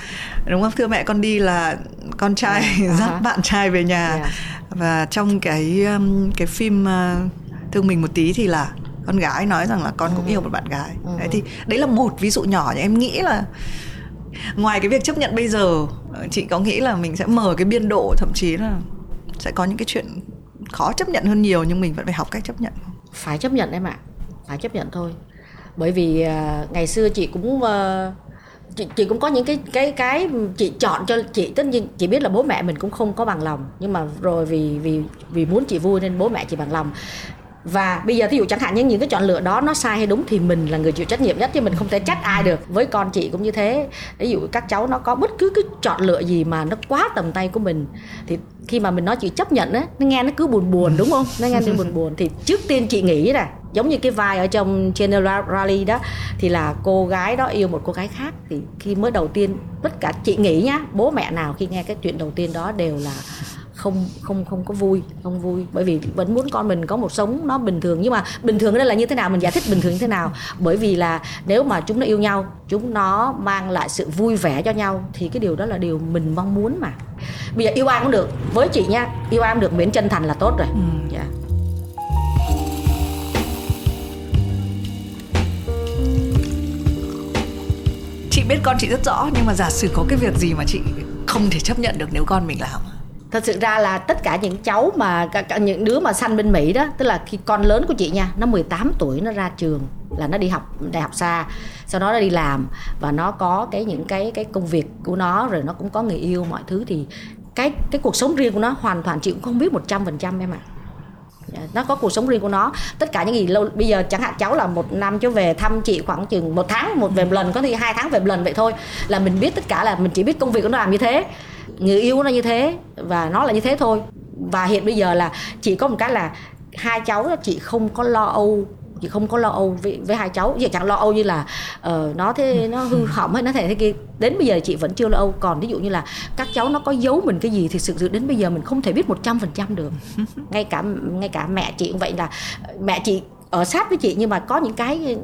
đúng không? Thưa mẹ con đi là con trai uh-huh. dắt bạn trai về nhà. Yeah. và trong cái um, cái phim uh, thương mình một tí thì là con gái nói rằng là con cũng yêu một bạn gái. Đấy thì đấy là một ví dụ nhỏ nhưng em nghĩ là ngoài cái việc chấp nhận bây giờ chị có nghĩ là mình sẽ mở cái biên độ thậm chí là sẽ có những cái chuyện khó chấp nhận hơn nhiều nhưng mình vẫn phải học cách chấp nhận. Phải chấp nhận em ạ. Phải chấp nhận thôi bởi vì uh, ngày xưa chị cũng uh, chị, chị cũng có những cái cái cái chị chọn cho chị tất nhiên chị biết là bố mẹ mình cũng không có bằng lòng. Nhưng mà rồi vì vì vì muốn chị vui nên bố mẹ chị bằng lòng. Và bây giờ thí dụ chẳng hạn những những cái chọn lựa đó nó sai hay đúng thì mình là người chịu trách nhiệm nhất chứ mình không thể trách ai được. Với con chị cũng như thế. Ví dụ các cháu nó có bất cứ cái chọn lựa gì mà nó quá tầm tay của mình thì khi mà mình nói chị chấp nhận á nó nghe nó cứ buồn buồn đúng không? Nó nghe nó buồn buồn. Thì trước tiên chị nghĩ nè giống như cái vai ở trong General Rally đó, thì là cô gái đó yêu một cô gái khác. Thì khi mới đầu tiên, tất cả, chị nghĩ nhá, bố mẹ nào khi nghe cái chuyện đầu tiên đó đều là không không không có vui, không vui. Bởi vì vẫn muốn con mình có một sống nó bình thường. Nhưng mà bình thường đây là như thế nào, mình giải thích bình thường như thế nào? Bởi vì là nếu mà chúng nó yêu nhau, chúng nó mang lại sự vui vẻ cho nhau, thì cái điều đó là điều mình mong muốn mà. Bây giờ yêu ai cũng được. Với chị nha yêu ai cũng được, miễn chân thành là tốt rồi. Ừ. biết con chị rất rõ nhưng mà giả sử có cái việc gì mà chị không thể chấp nhận được nếu con mình làm? Thật sự ra là tất cả những cháu mà cả, cả những đứa mà sanh bên Mỹ đó tức là khi con lớn của chị nha nó 18 tuổi nó ra trường là nó đi học đại học xa sau đó nó đi làm và nó có cái những cái cái công việc của nó rồi nó cũng có người yêu mọi thứ thì cái cái cuộc sống riêng của nó hoàn toàn chị cũng không biết một trăm phần trăm em ạ. à Dạ, nó có cuộc sống riêng của nó. Tất cả những gì lâu, bây giờ chẳng hạn cháu là một năm cháu về thăm chị khoảng chừng một tháng, một về một lần, có thể hai tháng về một lần vậy thôi. Là mình biết tất cả là mình chỉ biết công việc của nó làm như thế. Người yêu của nó như thế và nó là như thế thôi. Và hiện bây giờ là chỉ có một cái là hai cháu chị không có lo âu chị không có lo âu với, với hai cháu. Chị chẳng lo âu như là uh, nó thế nó hư hỏng hay nó thể thế kia. Đến bây giờ chị vẫn chưa lo âu. Còn ví dụ như là các cháu nó có giấu mình cái gì thì sự đến bây giờ mình không thể biết một trăm phần trăm được. Ngay cả ngay cả mẹ chị cũng vậy là mẹ chị ở sát với chị nhưng mà có những cái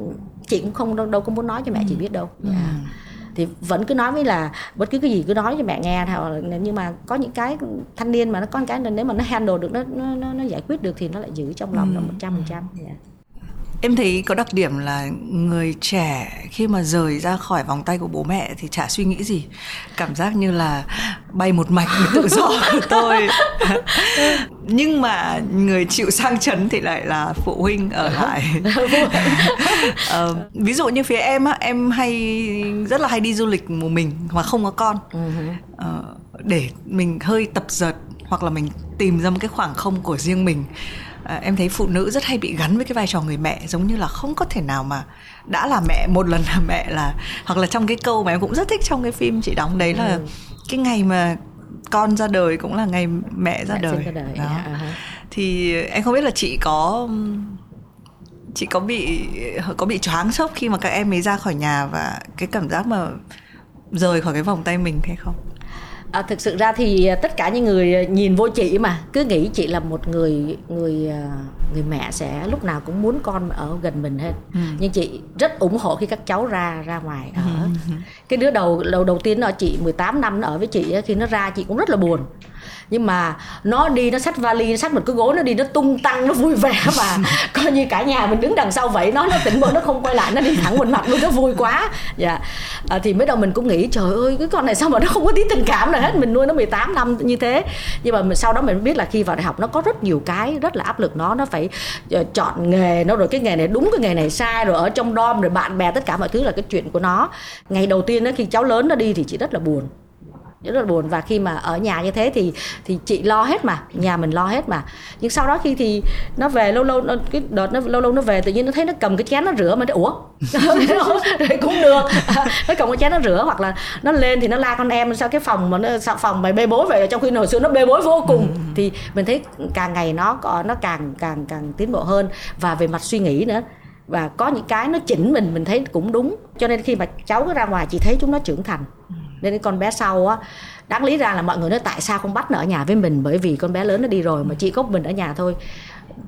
chị cũng không đâu, đâu có muốn nói cho mẹ chị biết đâu. Yeah. Dạ. Thì vẫn cứ nói với là bất cứ cái gì cứ nói cho mẹ nghe thôi. Nhưng mà có những cái thanh niên mà nó có những cái nếu mà nó handle được nó nó nó giải quyết được thì nó lại giữ trong lòng nó một trăm phần trăm. Dạ. Em thấy có đặc điểm là người trẻ khi mà rời ra khỏi vòng tay của bố mẹ thì chả suy nghĩ gì. Cảm giác như là bay một mạch tự do của tôi. Nhưng mà người chịu sang chấn thì lại là phụ huynh ở lại. uh, ví dụ như phía em á, em hay rất là hay đi du lịch một mình mà không có con. Uh, để mình hơi tập dượt hoặc là mình tìm ra một cái khoảng không của riêng mình à, em thấy phụ nữ rất hay bị gắn với cái vai trò người mẹ giống như là không có thể nào mà đã là mẹ một lần là mẹ là hoặc là trong cái câu mà em cũng rất thích trong cái phim chị đóng đấy là ừ. cái ngày mà con ra đời cũng là ngày mẹ ra mẹ đời, ra đời. Đó. À, thì em không biết là chị có chị có bị có bị choáng sốc khi mà các em ấy ra khỏi nhà và cái cảm giác mà rời khỏi cái vòng tay mình hay không à, thực sự ra thì à, tất cả những người à, nhìn vô chị mà cứ nghĩ chị là một người người à, người mẹ sẽ lúc nào cũng muốn con ở gần mình hết ừ. nhưng chị rất ủng hộ khi các cháu ra ra ngoài ở ừ. cái đứa đầu đầu đầu tiên ở chị 18 năm nó ở với chị khi nó ra chị cũng rất là buồn nhưng mà nó đi nó xách vali nó xách một cái gối nó đi nó tung tăng nó vui vẻ và coi như cả nhà mình đứng đằng sau vậy nó nó tỉnh bơ nó không quay lại nó đi thẳng bên mặt luôn nó vui quá. Dạ. À, thì mới đầu mình cũng nghĩ trời ơi cái con này sao mà nó không có tí tình cảm nào hết. Mình nuôi nó 18 năm như thế. Nhưng mà mình sau đó mình biết là khi vào đại học nó có rất nhiều cái rất là áp lực nó. Nó phải uh, chọn nghề nó rồi cái nghề này đúng cái nghề này sai rồi ở trong dom rồi bạn bè tất cả mọi thứ là cái chuyện của nó. Ngày đầu tiên đó khi cháu lớn nó đi thì chị rất là buồn rất là buồn. Và khi mà ở nhà như thế thì thì chị lo hết mà. Nhà mình lo hết mà. Nhưng sau đó khi thì nó về lâu lâu nó cái đợt nó lâu lâu nó về tự nhiên nó thấy nó cầm cái chén nó rửa mà nó ủa? Cũng được. Nó cầm cái chén nó rửa hoặc là nó lên thì nó la con em sao cái phòng mà nó sao phòng mày bê bối vậy trong khi hồi xưa nó bê bối vô cùng. Ừ. thì mình thấy càng ngày nó có nó càng càng càng tiến bộ hơn. Và về mặt suy nghĩ nữa và có những cái nó chỉnh mình mình thấy cũng đúng. Cho nên khi mà cháu cứ ra ngoài chị thấy chúng nó trưởng thành. Nên cái con bé sau á đáng lý ra là mọi người nói tại sao không bắt nó ở nhà với mình? Bởi vì con bé lớn nó đi rồi mà chị có mình ở nhà thôi.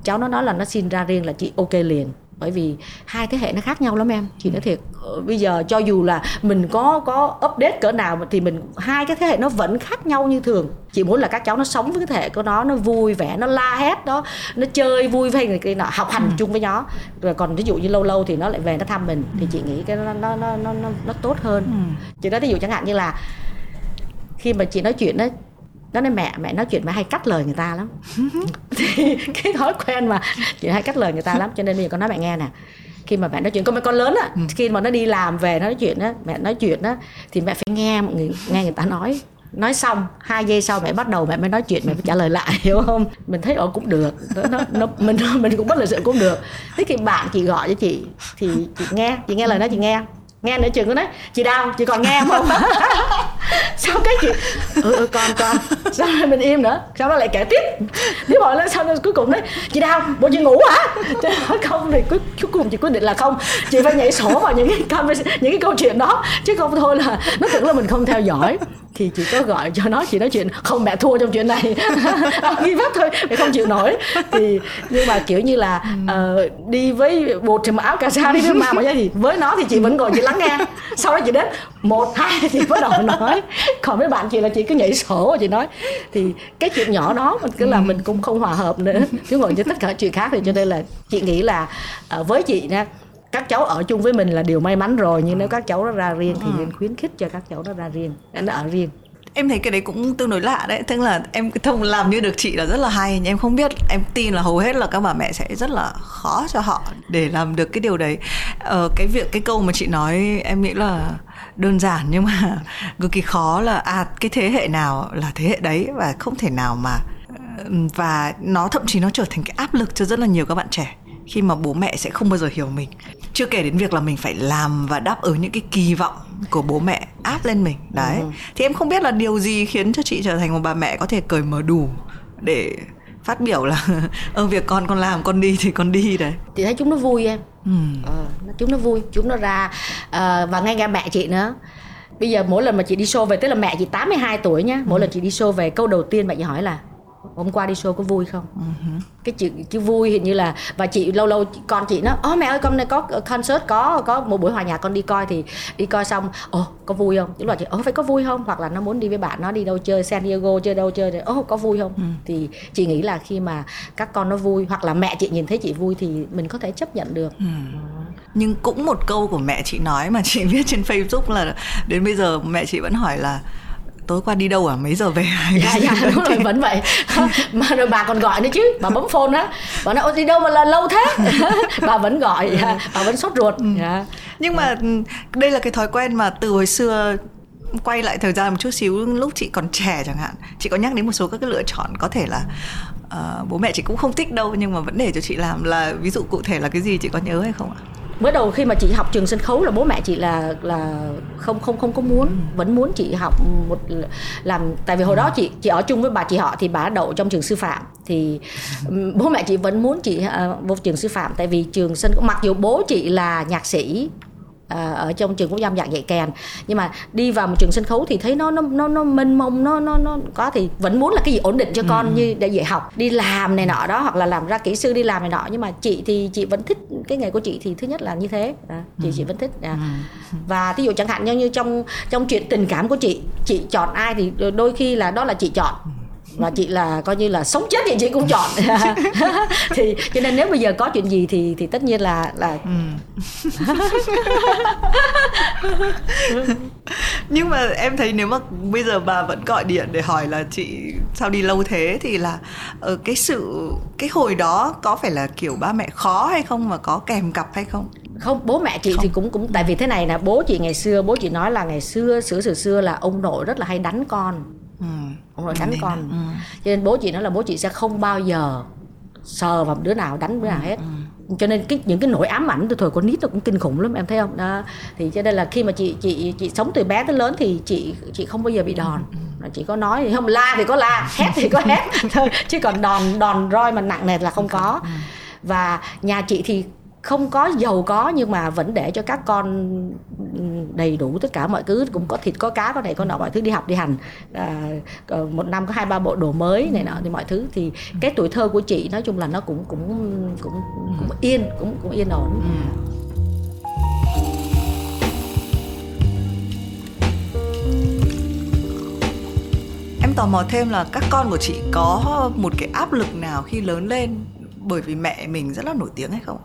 Cháu nó nói là nó xin ra riêng là chị ok liền bởi vì hai thế hệ nó khác nhau lắm em chị nói thiệt ờ, bây giờ cho dù là mình có có update cỡ nào thì mình hai cái thế hệ nó vẫn khác nhau như thường chị muốn là các cháu nó sống với cái thế hệ của nó nó vui vẻ nó la hét đó nó chơi vui với cái nọ học hành ừ. chung với nó rồi còn ví dụ như lâu lâu thì nó lại về nó thăm mình thì chị nghĩ cái nó nó nó nó nó, nó tốt hơn ừ. chị nói ví dụ chẳng hạn như là khi mà chị nói chuyện đó nó nói mẹ mẹ nói chuyện mẹ hay cắt lời người ta lắm. Thì cái thói quen mà chị hay cắt lời người ta lắm cho nên bây giờ con nói mẹ nghe nè. Khi mà mẹ nói chuyện con mấy con lớn á ừ. khi mà nó đi làm về nó nói chuyện á mẹ nói chuyện á thì mẹ phải nghe mọi người nghe người ta nói. Nói xong hai giây sau mẹ bắt đầu mẹ mới nói chuyện mẹ mới trả lời lại hiểu không? Mình thấy ồ cũng được. Nó, nó mình mình cũng bất lịch sự cũng được. Thế khi bạn chị gọi cho chị thì chị nghe chị nghe lời nói chị nghe nghe nữa trường có nói chị đau chị còn nghe không? Sao cái chị ừ, ừ con con sao mình im nữa. Sau đó lại kể tiếp. Nếu hỏi lên sau đó cuối cùng đấy chị đau bộ chị ngủ hả? Không thì cuối, cuối cùng chị quyết định là không. Chị phải nhảy sổ vào những cái những cái câu chuyện đó. Chứ không thôi là nó tưởng là mình không theo dõi thì chị có gọi cho nó chị nói chuyện không mẹ thua trong chuyện này. Nghi vắt thôi mẹ không chịu nổi. Thì nhưng mà kiểu như là uh, đi với bột thì mặc áo cà sa đi với mà mà gì với nó thì chị vẫn ngồi chị lắng nghe. Sau đó chị đến một hai chị bắt đầu nói. Còn với bạn chị là chị cứ nhảy sổ chị nói. Thì cái chuyện nhỏ đó mình cứ là mình cũng không hòa hợp nữa chứ ngồi như tất cả chuyện khác thì cho nên là chị nghĩ là uh, với chị nha các cháu ở chung với mình là điều may mắn rồi nhưng nếu các cháu nó ra riêng thì ừ. nên khuyến khích cho các cháu nó ra riêng nó ở riêng. Em thấy cái đấy cũng tương đối lạ đấy tức là em thông làm như được chị là rất là hay nhưng em không biết em tin là hầu hết là các bà mẹ sẽ rất là khó cho họ để làm được cái điều đấy. Ờ, cái việc cái câu mà chị nói em nghĩ là đơn giản nhưng mà cực kỳ khó là à cái thế hệ nào là thế hệ đấy và không thể nào mà và nó thậm chí nó trở thành cái áp lực cho rất là nhiều các bạn trẻ khi mà bố mẹ sẽ không bao giờ hiểu mình. Chưa kể đến việc là mình phải làm và đáp ứng những cái kỳ vọng của bố mẹ áp lên mình. Đấy. Ừ. thì em không biết là điều gì khiến cho chị trở thành một bà mẹ có thể cởi mở đủ để phát biểu là ơ việc con con làm con đi thì con đi đấy. Thì thấy chúng nó vui em. Ừ. ờ, chúng nó vui chúng nó ra. Uh, và ngay cả mẹ chị nữa. Bây giờ mỗi lần mà chị đi show về tức là mẹ chị 82 tuổi nhá mỗi ừ. lần chị đi show về câu đầu tiên mẹ chị hỏi là hôm qua đi show có vui không? Uh-huh. cái chuyện chứ vui hình như là và chị lâu lâu con chị nó ố mẹ ơi con này có concert có có một buổi hòa nhạc con đi coi thì đi coi xong. Ồ có vui không? Tức là chị ồ phải có vui không? Hoặc là nó muốn đi với bạn nó đi đâu chơi San Diego chơi đâu chơi ồ có vui không? Uh-huh. thì chị nghĩ là khi mà các con nó vui hoặc là mẹ chị nhìn thấy chị vui thì mình có thể chấp nhận được. Uh-huh nhưng cũng một câu của mẹ chị nói mà chị viết trên Facebook là đến bây giờ mẹ chị vẫn hỏi là tối qua đi đâu à? Mấy giờ về? Dạ dạ đúng rồi vẫn vậy. Mà rồi bà còn gọi nữa chứ bà bấm phone á. Bà nói đi đâu mà là lâu thế? Bà vẫn gọi dạ. bà vẫn sốt ruột ừ. dạ. nhưng mà đây là cái thói quen mà từ hồi xưa quay lại thời gian một chút xíu lúc chị còn trẻ chẳng hạn chị có nhắc đến một số các cái lựa chọn có thể là uh, bố mẹ chị cũng không thích đâu nhưng mà vẫn để cho chị làm là ví dụ cụ thể là cái gì chị có nhớ hay không ạ mới đầu khi mà chị học trường sân khấu là bố mẹ chị là là không không không có muốn ừ. vẫn muốn chị học một làm tại vì hồi đó chị chị ở chung với bà chị họ thì bà đậu trong trường sư phạm. Thì bố mẹ chị vẫn muốn chị uh, vô trường sư phạm tại vì trường sân mặc dù bố chị là nhạc sĩ À, ở trong trường quốc gia âm nhạc dạy kèn nhưng mà đi vào một trường sân khấu thì thấy nó nó nó nó mênh mông nó nó nó có thì vẫn muốn là cái gì ổn định cho con ừ. như để dạy học đi làm này nọ đó hoặc là làm ra kỹ sư đi làm này nọ nhưng mà chị thì chị vẫn thích cái nghề của chị thì thứ nhất là như thế à, chị ừ. chị vẫn thích à. ừ. và ví dụ chẳng hạn như, như trong trong chuyện tình cảm của chị chị chọn ai thì đôi khi là đó là chị chọn và chị là coi như là sống chết thì chị cũng chọn thì cho nên nếu bây giờ có chuyện gì thì thì tất nhiên là là ừ. nhưng mà em thấy nếu mà bây giờ bà vẫn gọi điện để hỏi là chị sao đi lâu thế thì là ở ờ, cái sự cái hồi đó có phải là kiểu ba mẹ khó hay không mà có kèm cặp hay không không bố mẹ chị không. thì cũng cũng tại vì thế này là bố chị ngày xưa bố chị nói là ngày xưa xưa xưa xưa là ông nội rất là hay đánh con ừ. Nội đánh con. ừ. cho nên bố chị nói là bố chị sẽ không bao giờ sờ vào đứa nào đánh đứa nào ừ, hết. ừ. cho nên cái những cái nỗi ám ảnh từ thời con nít nó cũng kinh khủng lắm em thấy không? Đó. Thì cho nên là khi mà chị chị chị sống từ bé tới lớn thì chị chị không bao giờ bị đòn. Ừ, chị có nói thì không la thì có la hét thì có hét. Thôi chứ còn đòn đòn roi mà nặng nề là không có và nhà chị thì không có giàu có nhưng mà vẫn để cho các con đầy đủ tất cả mọi thứ. Cũng có thịt có cá có này có nọ mọi thứ đi học đi hành. À, ờ, một năm có hai ba bộ đồ mới này nọ thì mọi thứ. Thì cái tuổi thơ của chị nói chung là nó cũng cũng cũng cũng yên cũng cũng yên ổn. Ừ. em tò mò thêm là các con của chị có một cái áp lực nào khi lớn lên bởi vì mẹ mình rất là nổi tiếng hay không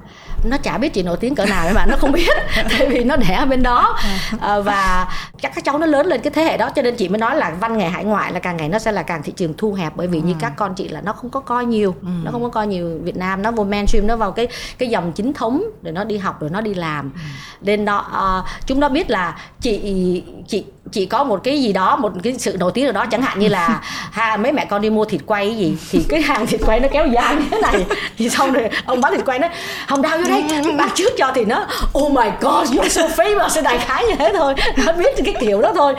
nó chả biết chị nổi tiếng cỡ nào mà nó không biết tại vì nó đẻ ở bên đó à, và chắc các cháu nó lớn lên cái thế hệ đó cho nên chị mới nói là văn nghệ hải ngoại là càng ngày nó sẽ là càng thị trường thu hẹp bởi vì ừ. như các con chị là nó không có coi nhiều ừ. nó không có coi nhiều Việt Nam nó vô mainstream nó vào cái cái dòng chính thống để nó đi học rồi nó đi làm ừ. nên nó uh, chúng nó biết là chị chị chị có một cái gì đó một cái sự nổi tiếng ở đó chẳng hạn như là ha mấy mẹ con đi mua thịt quay cái gì thì cái hàng thịt quay nó kéo dài như thế này thì xong rồi ông bán thịt quay nó không đau vô đây bán trước cho thì nó oh my god you're so famous đại khái như thế thôi. Nó biết cái kiểu đó thôi.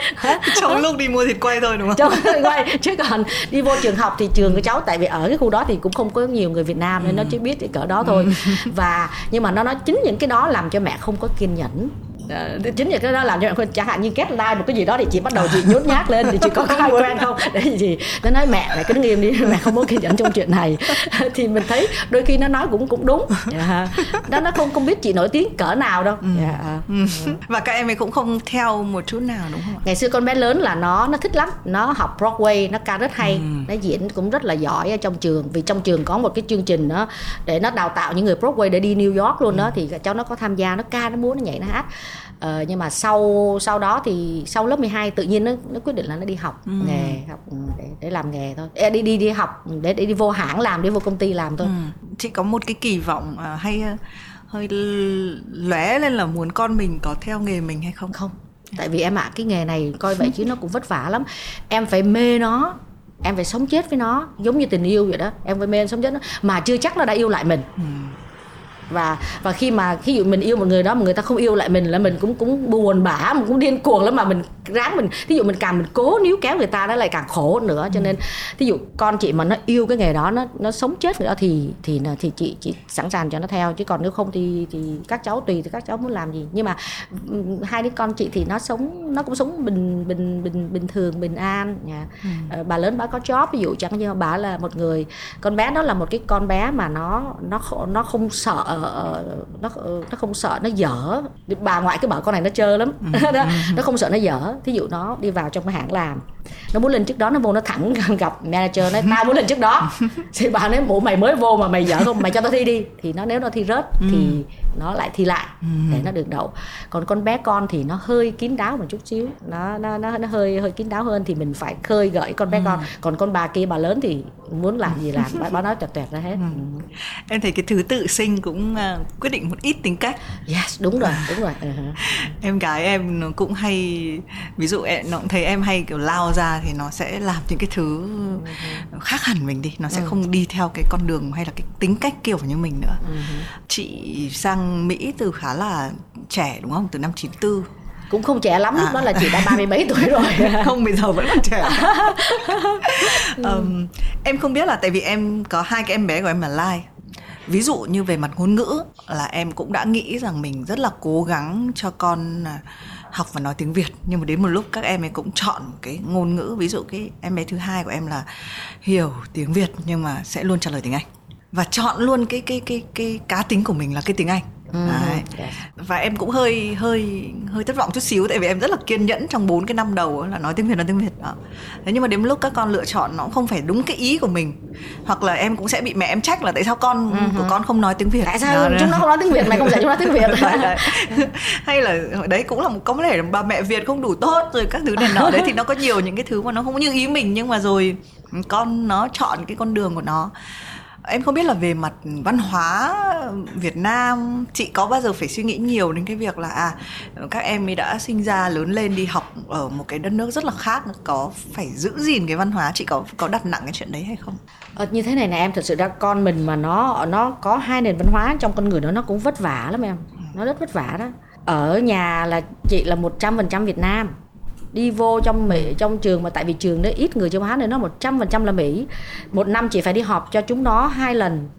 Trong lúc đi mua thịt quay thôi đúng không? Trong thịt quay chứ còn đi vô trường học thì trường của cháu tại vì ở cái khu đó thì cũng không có nhiều người Việt Nam nên nó ừ. chỉ biết cái cỡ đó thôi. Và nhưng mà nó nói chính những cái đó làm cho mẹ không có kiên nhẫn à, chính vì cái đó làm cho bạn chẳng hạn như kết like một cái gì đó thì chị bắt đầu chị nhốt nhát lên thì chị có khai quen không? Để gì? Nó nói mẹ mẹ cứ im đi mẹ không muốn kiên nhẫn trong chuyện này. Thì mình thấy đôi khi nó nói cũng cũng đúng. Yeah. đó nó không không biết chị nổi tiếng cỡ nào đâu. Ừ. Yeah. Ừ. và các em ấy cũng không theo một chút nào đúng không ngày xưa con bé lớn là nó nó thích lắm. Nó học Broadway nó ca rất hay ừ. nó diễn cũng rất là giỏi ở trong trường. Vì trong trường có một cái chương trình đó để nó đào tạo những người Broadway để đi New York luôn đó thì cháu nó có tham gia nó ca nó múa nó nhảy nó hát ờ, nhưng mà sau sau đó thì sau lớp 12 tự nhiên nó nó quyết định là nó đi học ừ. nghề học để để làm nghề thôi. À, đi đi đi học để để đi vô hãng làm đi vô công ty làm thôi. Ừ. chị có một cái kỳ vọng uh, hay uh, hơi lóe lên là muốn con mình có theo nghề mình hay không? Không. Tại vì em ạ à, cái nghề này coi vậy chứ nó cũng vất vả lắm. Em phải mê nó em phải sống chết với nó giống như tình yêu vậy đó. Em phải mê sống chết nó mà chưa chắc nó đã yêu lại mình. Ừ và và khi mà khi dụ mình yêu một người đó mà người ta không yêu lại mình là mình cũng cũng buồn bã mình cũng điên cuồng lắm mà mình ráng mình thí dụ mình càng mình cố níu kéo người ta nó lại càng khổ nữa. Cho nên thí dụ con chị mà nó yêu cái nghề đó nó nó sống chết nữa thì thì thì chị chị sẵn sàng cho nó theo. Chứ còn nếu không thì thì các cháu tùy thì các cháu muốn làm gì. Nhưng mà hai đứa con chị thì nó sống nó cũng sống bình bình bình bình thường bình an nhà ừ. Ờ, bà lớn bà có job ví dụ chẳng như bà là một người con bé đó là một cái con bé mà nó nó nó không sợ Ờ, nó nó không sợ nó dở. Bà ngoại cái bảo con này nó chơi lắm. Ừ. đó, nó không sợ nó dở. Thí dụ nó đi vào trong cái hãng làm nó muốn lên trước đó nó vô nó thẳng gặp manager nói tao muốn lên trước đó thì bà nói bộ mày mới vô mà mày dở không mày cho tao thi đi thì nó nếu nó thi rớt ừ. thì nó lại thi lại ừ. để nó được đậu còn con bé con thì nó hơi kín đáo một chút xíu nó nó nó, nó hơi hơi kín đáo hơn thì mình phải khơi gợi con bé ừ. con còn con bà kia bà lớn thì muốn làm gì làm bà, bà nói tuyệt tuyệt ra hết ừ. em thấy cái thứ tự sinh cũng uh, quyết định một ít tính cách yes đúng rồi đúng rồi uh-huh. em gái em nó cũng hay ví dụ em nó cũng thấy em hay kiểu lao ra thì nó sẽ làm những cái thứ uh-huh. khác hẳn mình đi nó sẽ uh-huh. không đi theo cái con đường hay là cái tính cách kiểu như mình nữa uh-huh. chị sang Mỹ từ khá là trẻ đúng không từ năm 94 cũng không trẻ lắm lúc à. đó là chị đã ba mươi mấy tuổi rồi không bây giờ vẫn còn trẻ um, em không biết là tại vì em có hai cái em bé của em là lai ví dụ như về mặt ngôn ngữ là em cũng đã nghĩ rằng mình rất là cố gắng cho con à, học và nói tiếng Việt. Nhưng mà đến một lúc các em ấy cũng chọn cái ngôn ngữ, ví dụ cái em bé thứ hai của em là hiểu tiếng Việt nhưng mà sẽ luôn trả lời tiếng Anh. Và chọn luôn cái cái cái cái cá tính của mình là cái tiếng Anh. Ừ, Đấy. và em cũng hơi hơi hơi thất vọng chút xíu tại vì em rất là kiên nhẫn trong bốn cái năm đầu là nói tiếng việt nói tiếng việt đó. Thế nhưng mà đến lúc các con lựa chọn nó không phải đúng cái ý của mình hoặc là em cũng sẽ bị mẹ em trách là tại sao con uh-huh. của con không nói tiếng việt. Tại sao đó, chúng nó không nói tiếng việt mày không dạy chúng nó tiếng việt? Đấy, đấy. hay là đấy cũng là một có thể là bà mẹ việt không đủ tốt rồi các thứ này nọ. Đấy thì nó có nhiều những cái thứ mà nó không như ý mình nhưng mà rồi con nó chọn cái con đường của nó em không biết là về mặt văn hóa Việt Nam chị có bao giờ phải suy nghĩ nhiều đến cái việc là à các em ấy đã sinh ra lớn lên đi học ở một cái đất nước rất là khác có phải giữ gìn cái văn hóa? Chị có có đặt nặng cái chuyện đấy hay không? Ờ, như thế này này em thật sự ra con mình mà nó nó có hai nền văn hóa trong con người nó nó cũng vất vả lắm em. Nó rất vất vả đó. Ở nhà là chị là một trăm phần trăm Việt Nam đi vô trong Mỹ, trong trường mà tại vì trường nó ít người châu Á nên nó một trăm phần trăm là Mỹ. Một năm chị phải đi họp cho chúng nó hai lần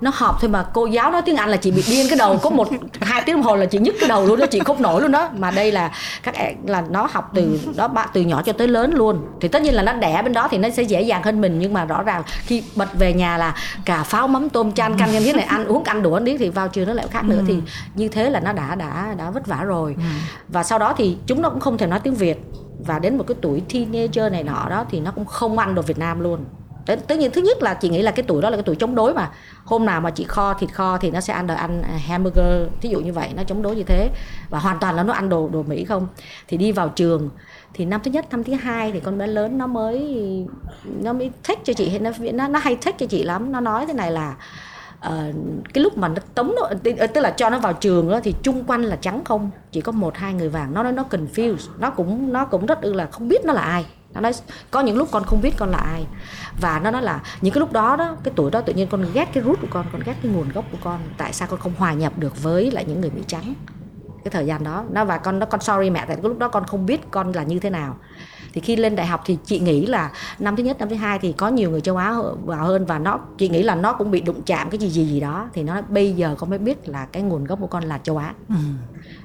nó họp thôi mà cô giáo nói tiếng Anh là chị bị điên cái đầu. Có một hai tiếng đồng hồ là chị nhức cái đầu luôn đó chị không nổi luôn đó. Mà đây là các em là nó học từ đó bạn từ nhỏ cho tới lớn luôn. Thì tất nhiên là nó đẻ bên đó thì nó sẽ dễ dàng hơn mình. Nhưng mà rõ ràng khi bật về nhà là cà pháo mắm tôm chan canh cái này ăn uống ăn đũa ăn thì vào trường nó lại khác nữa. Thì ừ. như thế là nó đã đã đã vất vả rồi. Ừ. và sau đó thì chúng nó cũng không thể nói tiếng Việt. Và đến một cái tuổi teenager này nọ đó thì nó cũng không ăn đồ Việt Nam luôn tất nhiên thứ nhất là chị nghĩ là cái tuổi đó là cái tuổi chống đối mà. Hôm nào mà chị kho thịt kho thì nó sẽ ăn đồ ăn à, hamburger thí dụ như vậy nó chống đối như thế. Và hoàn toàn là nó ăn đồ đồ mỹ không. Thì đi vào trường thì năm thứ nhất năm thứ hai thì con bé lớn nó mới nó mới thích cho chị nó nó nó hay thích cho chị lắm. Nó nói thế này là uh, cái lúc mà nó tống nó tức ờ, là cho nó vào trường đó, thì chung quanh là trắng không. Chỉ có một hai người vàng. Nó nói nó confused. Nó cũng nó cũng rất là không biết nó là ai nó nói có những lúc con không biết con là ai. Và nó nói là những cái lúc đó đó, cái tuổi đó tự nhiên con ghét cái rút của con con ghét cái nguồn gốc của con. Tại sao con không hòa nhập được với lại những người mỹ trắng? Cái thời gian đó. Nó và con, nó con sorry mẹ, tại cái lúc đó con không biết con là như thế nào thì khi lên đại học thì chị nghĩ là năm thứ nhất năm thứ hai thì có nhiều người châu Á vào hơn và nó chị nghĩ là nó cũng bị đụng chạm cái gì gì gì đó thì nó bây giờ con mới biết là cái nguồn gốc của con là châu Á ừ.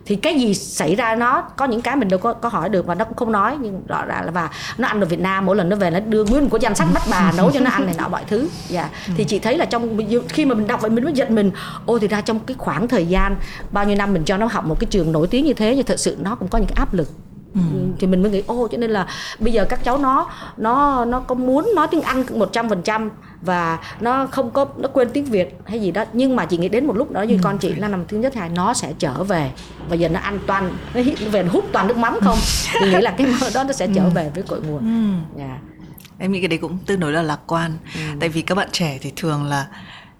thì cái gì xảy ra nó có những cái mình đâu có có hỏi được và nó cũng không nói nhưng rõ ràng là và nó ăn ở Việt Nam mỗi lần nó về nó đưa nguyên cái danh sách bắt bà nấu cho nó ăn này nọ mọi thứ dạ yeah. ừ. thì chị thấy là trong khi mà mình đọc vậy mình mới giận mình ô thì ra trong cái khoảng thời gian bao nhiêu năm mình cho nó học một cái trường nổi tiếng như thế nhưng thật sự nó cũng có những cái áp lực Ừ. thì mình mới nghĩ ô cho nên là bây giờ các cháu nó nó nó có muốn nói tiếng Anh một trăm phần trăm và nó không có nó quên tiếng Việt hay gì đó nhưng mà chị nghĩ đến một lúc đó như ừ. con chị là nằm thứ nhất hai nó sẽ trở về và giờ nó ăn toàn nó về hút toàn nước mắm không thì nghĩ là cái mơ đó nó sẽ trở ừ. về với cội nguồn ừ. yeah. em nghĩ cái đấy cũng tương đối là lạc quan ừ. tại vì các bạn trẻ thì thường là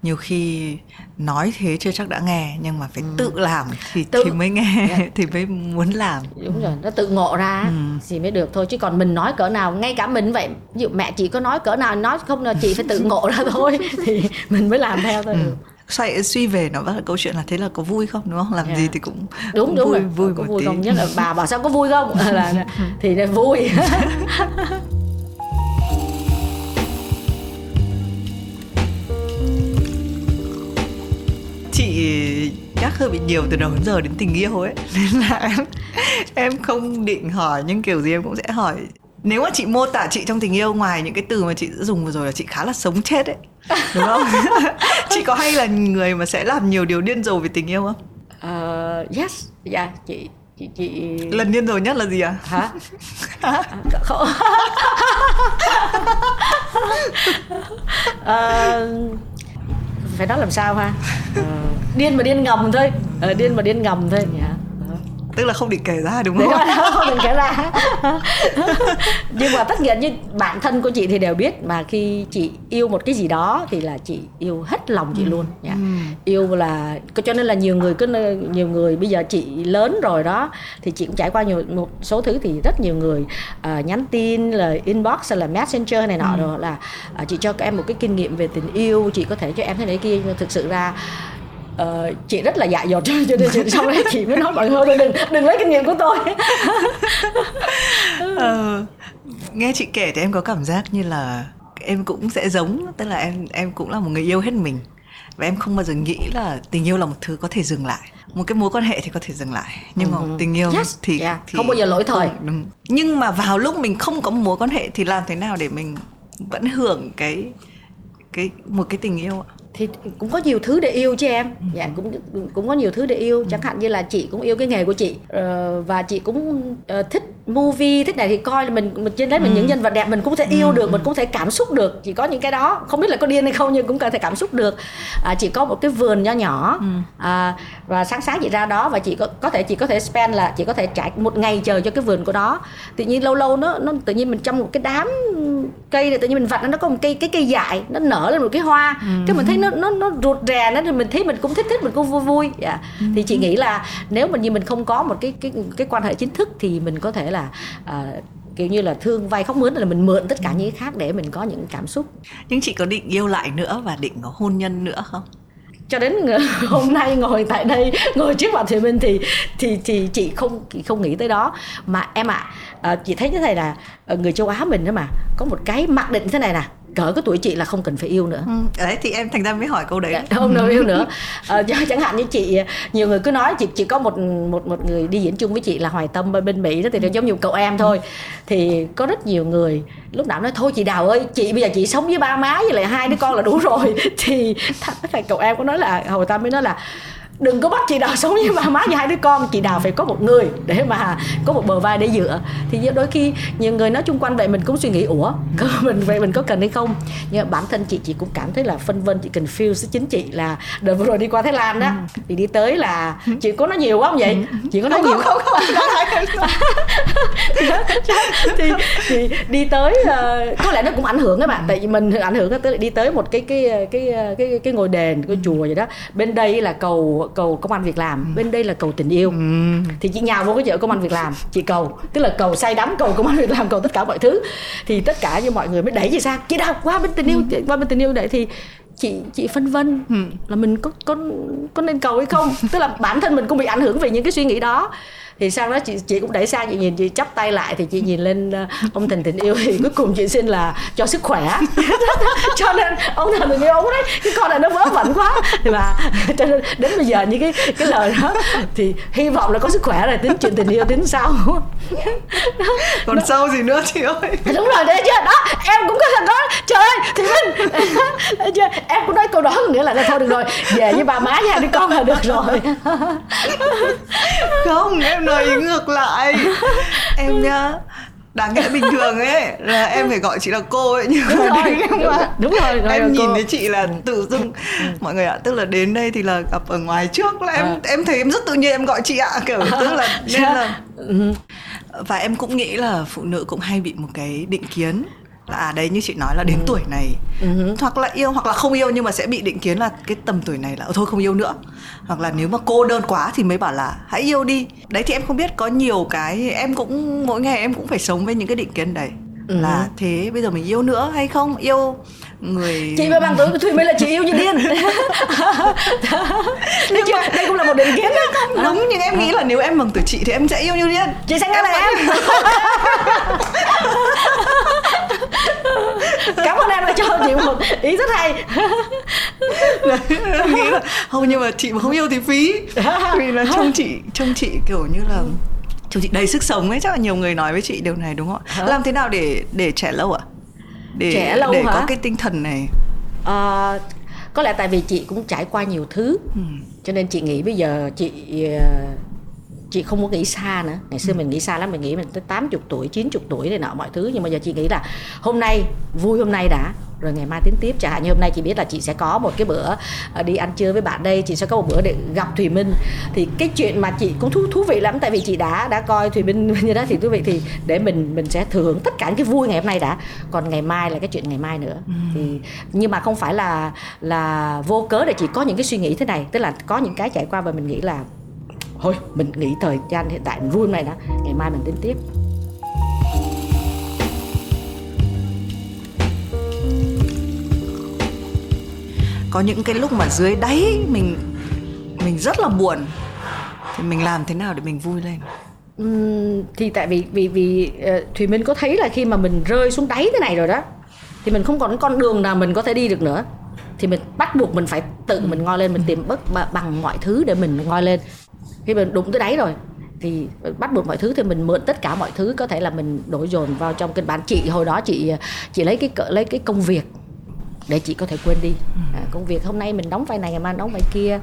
nhiều khi nói thế chưa chắc đã nghe nhưng mà phải ừ. tự làm thì tự. thì mới nghe yeah. Dạ. thì mới muốn làm đúng rồi nó tự ngộ ra ừ. thì mới được thôi chứ còn mình nói cỡ nào ngay cả mình vậy ví dụ mẹ chị có nói cỡ nào nói không là chị phải tự ngộ ra thôi thì mình mới làm theo thôi ừ xoay suy về nó vẫn là câu chuyện là thế là có vui không đúng không làm yeah. gì thì cũng đúng cũng đúng vui rồi. vui có một vui tí không nhất là bà bảo sao có vui không là thì là vui chị nhắc hơi bị nhiều từ đầu đến giờ đến tình yêu ấy. Nên là em em không định hỏi nhưng kiểu gì em cũng sẽ hỏi. Nếu mà chị mô tả chị trong tình yêu ngoài những cái từ mà chị dùng vừa rồi là chị khá là sống chết ấy. Đúng không? Chị có hay là người mà sẽ làm nhiều điều điên rồ về tình yêu không? Uh, yes. Dạ yeah, chị chị chị. Lần điên rồ nhất là gì à hả? Không. Uh, phải nói làm sao ha? Uh, điên mà điên ngầm thôi uh, điên mà điên ngầm thôi yeah tức là không định kể ra đúng không? không định kể ra nhưng mà tất nhiên như bản thân của chị thì đều biết mà khi chị yêu một cái gì đó thì là chị yêu hết lòng chị ừ. luôn nha ừ. yêu là cho nên là nhiều người cứ nhiều người bây giờ chị lớn rồi đó thì chị cũng trải qua nhiều một số thứ thì rất nhiều người uh, nhắn tin là inbox hay là messenger này nọ ừ. rồi là uh, chị cho các em một cái kinh nghiệm về tình yêu chị có thể cho em thế này kia nhưng thực sự ra uh, chị rất là dại dột cho nên chị sau đấy chị mới nói mọi người đừng đừng lấy kinh nghiệm của tôi uh, nghe chị kể thì em có cảm giác như là em cũng sẽ giống tức là em em cũng là một người yêu hết mình và em không bao giờ nghĩ là tình yêu là một thứ có thể dừng lại một cái mối quan hệ thì có thể dừng lại nhưng mà uh-huh. tình yêu yes. thì, yeah. thì không bao giờ lỗi thời đúng. nhưng mà vào lúc mình không có mối quan hệ thì làm thế nào để mình vẫn hưởng cái cái một cái tình yêu ạ thì cũng có nhiều thứ để yêu chứ em. Ừ. dạ cũng cũng có nhiều thứ để yêu. Chẳng hạn như là chị cũng yêu cái nghề của chị. Ờ, và chị cũng uh, thích movie thích này thì coi là mình mình trên đấy mình ừ. những nhân vật đẹp mình cũng thể yêu ừ. được mình cũng thể cảm xúc được chỉ có những cái đó không biết là có điên hay không nhưng cũng có thể cảm xúc được à, chị có một cái vườn nho nhỏ ừ. à, và sáng sáng chị ra đó và chị có có thể chị có thể spend là chị có thể trải một ngày chờ cho cái vườn của đó tự nhiên lâu lâu nó nó tự nhiên mình trong một cái đám cây này tự nhiên mình vặt nó nó có một cây cái cây dại nó nở lên một cái hoa ừ. cái mình thấy nó nó nó ruột rè nó thì mình thấy mình cũng thích thích mình cũng vui vui yeah. Dạ. ừ. thì chị nghĩ là nếu mà như mình không có một cái cái cái quan hệ chính thức thì mình có thể là uh, kiểu như là thương vay khóc mướn là mình mượn tất cả những cái khác để mình có những cảm xúc. Nhưng chị có định yêu lại nữa và định có hôn nhân nữa không? Cho đến hôm nay ngồi tại đây ngồi trước mặt thì mình thì thì thì chị không chị không nghĩ tới đó. Mà em ạ à, chị thấy như thế này là ờ, người châu Á mình đó mà có một cái mặc định thế này nè cỡ cái tuổi chị là không cần phải yêu nữa. Ừ, đấy thì em thành ra mới hỏi câu đấy. Dạ, không đâu yêu nữa. À, chẳng hạn như chị nhiều người cứ nói chị chỉ có một một một người đi diễn chung với chị là hoài tâm bên mỹ đó thì ừ. giống như cậu em thôi. Thì có rất nhiều người lúc nào nói thôi chị đào ơi chị bây giờ chị sống với ba má với lại hai đứa con là đủ rồi. Thì thằng cậu em có nói là hồi tâm mới nói là đừng có bắt chị đào sống với ba má và hai đứa con. Chị đào phải có một người để mà có một bờ vai để dựa. Thì đôi khi nhiều người nói chung quanh vậy mình cũng suy nghĩ ủa mình vậy mình có cần hay không? Nhưng bản thân chị chị cũng cảm thấy là phân vân chị cần feel chính chị là đợt vừa rồi đi qua thái lan đó ừ. thì đi tới là chị có nói nhiều không vậy? Ừ. chị có nói không, nhiều không không, không, thì, thì đi tới uh, có lẽ nó cũng ảnh hưởng các bạn. Tại vì mình ảnh hưởng tới đi tới một cái cái cái cái cái ngôi đền cái chùa vậy đó. Bên đây là cầu cầu công an việc làm ừ. bên đây là cầu tình yêu ừ. thì chị nhào vô cái chợ công an việc làm chị cầu tức là cầu say đắm cầu công an việc làm cầu tất cả mọi thứ thì tất cả như mọi người mới đẩy chị sang chị đâu qua bên tình yêu ừ. qua bên tình yêu đấy thì chị chị phân vân ừ. là mình có có có nên cầu hay không tức là bản thân mình cũng bị ảnh hưởng về những cái suy nghĩ đó thì sau đó chị chị cũng đẩy sang chị nhìn chị chắp tay lại thì chị nhìn lên ờ, ông thần tình yêu. Thì cuối cùng chị xin là cho sức khỏe. Cho nên ông thần tình yêu ông đấy cái con này nó vớ vẩn quá. Thì mà cho nên đến bây giờ những cái cái lời đó thì hy vọng là có sức khỏe rồi tính chuyện tình yêu tính sau. Còn nó... sau gì nữa chị ơi? Đúng rồi đấy chưa đó em cũng có thằng đó trời ơi thì minh. Em cũng nói câu đó nghĩa là thôi được rồi về với bà má nhà đi con là được rồi không em nói ngược lại. Em nhá đáng nghĩa bình thường ấy là em phải gọi chị là cô ấy nhưng đúng mà rồi, đến đúng, rồi, đúng rồi em nhìn thấy chị là tự dưng ừ. mọi người ạ tức là đến đây thì là gặp ở ngoài trước là em à. em thấy em rất tự nhiên em gọi chị ạ kiểu tức là nên là ừ. và em cũng nghĩ là phụ nữ cũng hay bị một cái định kiến à đấy như chị nói là đến ừ. tuổi này. Ừ. hoặc là yêu hoặc là không yêu nhưng mà sẽ bị định kiến là cái tầm tuổi này là thôi không yêu nữa. Hoặc là nếu mà cô đơn quá thì mới bảo là hãy yêu đi. Đấy thì em không biết có nhiều cái em cũng mỗi ngày em cũng phải sống với những cái định kiến đấy. Ừ. là thế bây giờ mình yêu nữa hay không? Yêu người chị với bằng tuổi thùy mới là chị yêu như điên. Đây, chưa? đây cũng là một định kiến đó không đúng nhưng em nghĩ là nếu em bằng tuổi chị thì em sẽ yêu như điên. Chị sẽ nghe là em cảm ơn em đã cho chị một ý rất hay. Nghĩ là không nhưng mà chị mà không yêu thì phí. Vì là trông chị trông chị kiểu như là trông chị đầy sức sống ấy chắc là nhiều người nói với chị điều này đúng không ạ? Làm thế nào để để trẻ lâu ạ? Để trẻ lâu để hả? có cái tinh thần này. À, có lẽ tại vì chị cũng trải qua nhiều thứ. Ừ. cho nên chị nghĩ bây giờ chị ờ, chị không có nghĩ xa nữa. Ngày xưa ừ. mình nghĩ xa lắm mình nghĩ mình tới 80 tuổi 90 tuổi này nọ mọi thứ. Nhưng mà giờ chị nghĩ là hôm nay vui hôm nay đã. Rồi ngày mai tính tiếp. Chẳng hạn như hôm nay chị biết là chị sẽ có một cái bữa ờ, đi ăn trưa với bạn đây. Chị sẽ có một bữa để gặp thùy minh. Thì cái chuyện mà chị cũng thú thú vị lắm. Tại vì chị đã đã coi thùy minh như đó. Thì thú vị thì để mình mình sẽ thừa hưởng tất cả những cái vui ngày hôm nay đã. Còn ngày mai là cái chuyện ngày mai nữa. Ừ. thì nhưng mà không phải là là vô cớ để chị có những cái suy nghĩ thế này. Tức là có những cái trải qua và mình nghĩ là thôi mình nghĩ thời gian hiện tại mình vui này đã. Ngày mai mình tính tiếp. Có những cái lúc mà dưới đáy mình mình rất là buồn. Thì mình làm thế nào để mình vui lên? Uhm, thì tại vì vì vì uh, thùy minh có thấy là khi mà mình rơi xuống đáy thế này rồi đó thì mình không còn con đường nào mình có thể đi được nữa. Thì mình bắt buộc mình phải tự mình ngoi lên mình tìm bất bằng mọi thứ để mình ngoi lên khi mình đụng tới đáy rồi thì bắt buộc mọi thứ thì mình mượn tất cả mọi thứ có thể là mình đổ dồn vào trong kịch bản. Chị hồi đó chị chị lấy cái lấy cái công việc để chị có thể quên đi. À, công việc hôm nay mình đóng vai này ngày mai đóng vai kia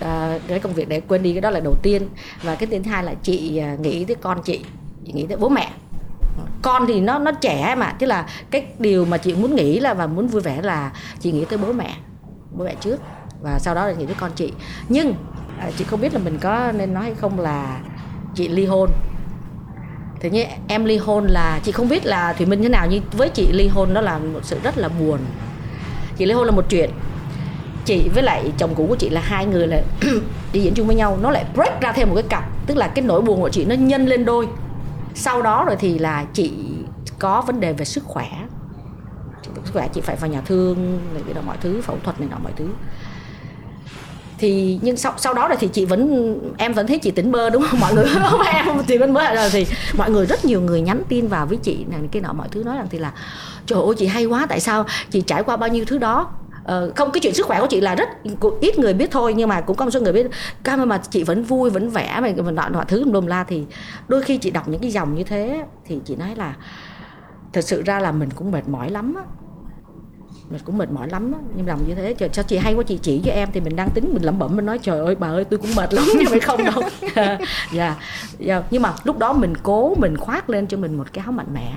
à, cái công việc để quên đi cái đó là đầu tiên. Và cái thứ hai là chị à, nghĩ tới con chị chị nghĩ tới bố mẹ. Con thì nó nó trẻ mà tức là cái điều mà chị muốn nghĩ là và muốn vui vẻ là chị nghĩ tới bố mẹ bố mẹ trước và sau đó là nghĩ tới con chị. Nhưng à, chị không biết là mình có nên nói hay không là chị ly hôn. Thế như em ly hôn là chị không biết là thủy minh thế nào nhưng với chị ly hôn đó là một sự rất là buồn. Chị ly hôn là một chuyện. Chị với lại chồng cũ của chị là hai người là đi diễn chung với nhau. Nó lại break ra thêm một cái cặp tức là cái nỗi buồn của chị nó nhân lên đôi. Sau đó rồi thì là chị có vấn đề về sức khỏe. Sức khỏe chị phải vào nhà thương này cái đó mọi thứ phẫu thuật này nọ mọi thứ thì nhưng sau sau đó rồi thì chị vẫn em vẫn thấy chị tỉnh bơ đúng không? Mọi người không em chị vẫn mới rồi thì mọi người rất nhiều người nhắn tin vào với chị này cái nọ mọi thứ nói rằng thì là trời ơi chị hay quá tại sao chị trải qua bao nhiêu thứ đó? Ờ, không cái chuyện sức khỏe của chị là rất ít người biết thôi nhưng mà cũng có một số người biết cam mà chị vẫn vui vẫn vẻ mà nọ nọ thứ lùm la. Thì đôi khi chị đọc những cái dòng như thế thì chị nói là thật sự ra là mình cũng mệt mỏi lắm á mình cũng mệt mỏi lắm á, nhưng lòng như thế, trời, sao chị hay quá, chị chỉ cho em thì mình đang tính, mình lẩm bẩm, mình nói, trời ơi, bà ơi, tôi cũng mệt lắm nhưng mà không đâu. Dạ yeah. yeah. Nhưng mà lúc đó mình cố, mình khoác lên cho mình một cái áo mạnh mẽ.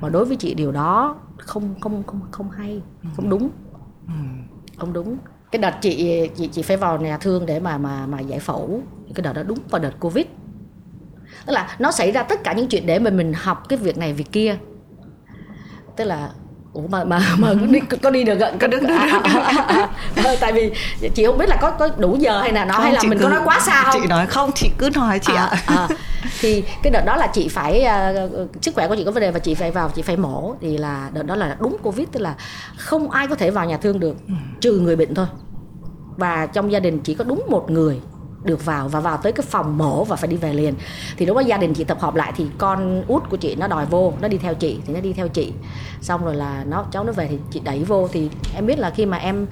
Mà đối với chị điều đó không không không không hay, không đúng. Không đúng. Cái đợt chị chị chị phải vào nhà thương để mà mà mà giải phẫu. Cái đợt đó đúng vào đợt covid. Tức là nó xảy ra tất cả những chuyện để mà mình học cái việc này, việc kia. Tức là ủa mà mà mà đi, có đi được có được, được, à, à, à, à, tại vì chị không biết là có có đủ giờ hay là nó hay là mình có nói quá xa không? chị nói không chị cứ nói chị ạ. à, à. thì cái đợt đó là chị phải uh, sức khỏe của chị có vấn đề và chị phải vào chị phải mổ. Thì là đợt đó là đúng covid tức là không ai có thể vào nhà thương được trừ người bệnh thôi. Và trong gia đình chỉ có đúng một người được vào và vào tới cái phòng mổ và phải đi về liền. Thì lúc đó gia đình chị tập hợp lại thì con út của chị nó đòi vô, nó đi theo chị, thì nó đi theo chị. Xong rồi là nó, cháu nó về thì chị đẩy vô. Thì em biết là khi mà em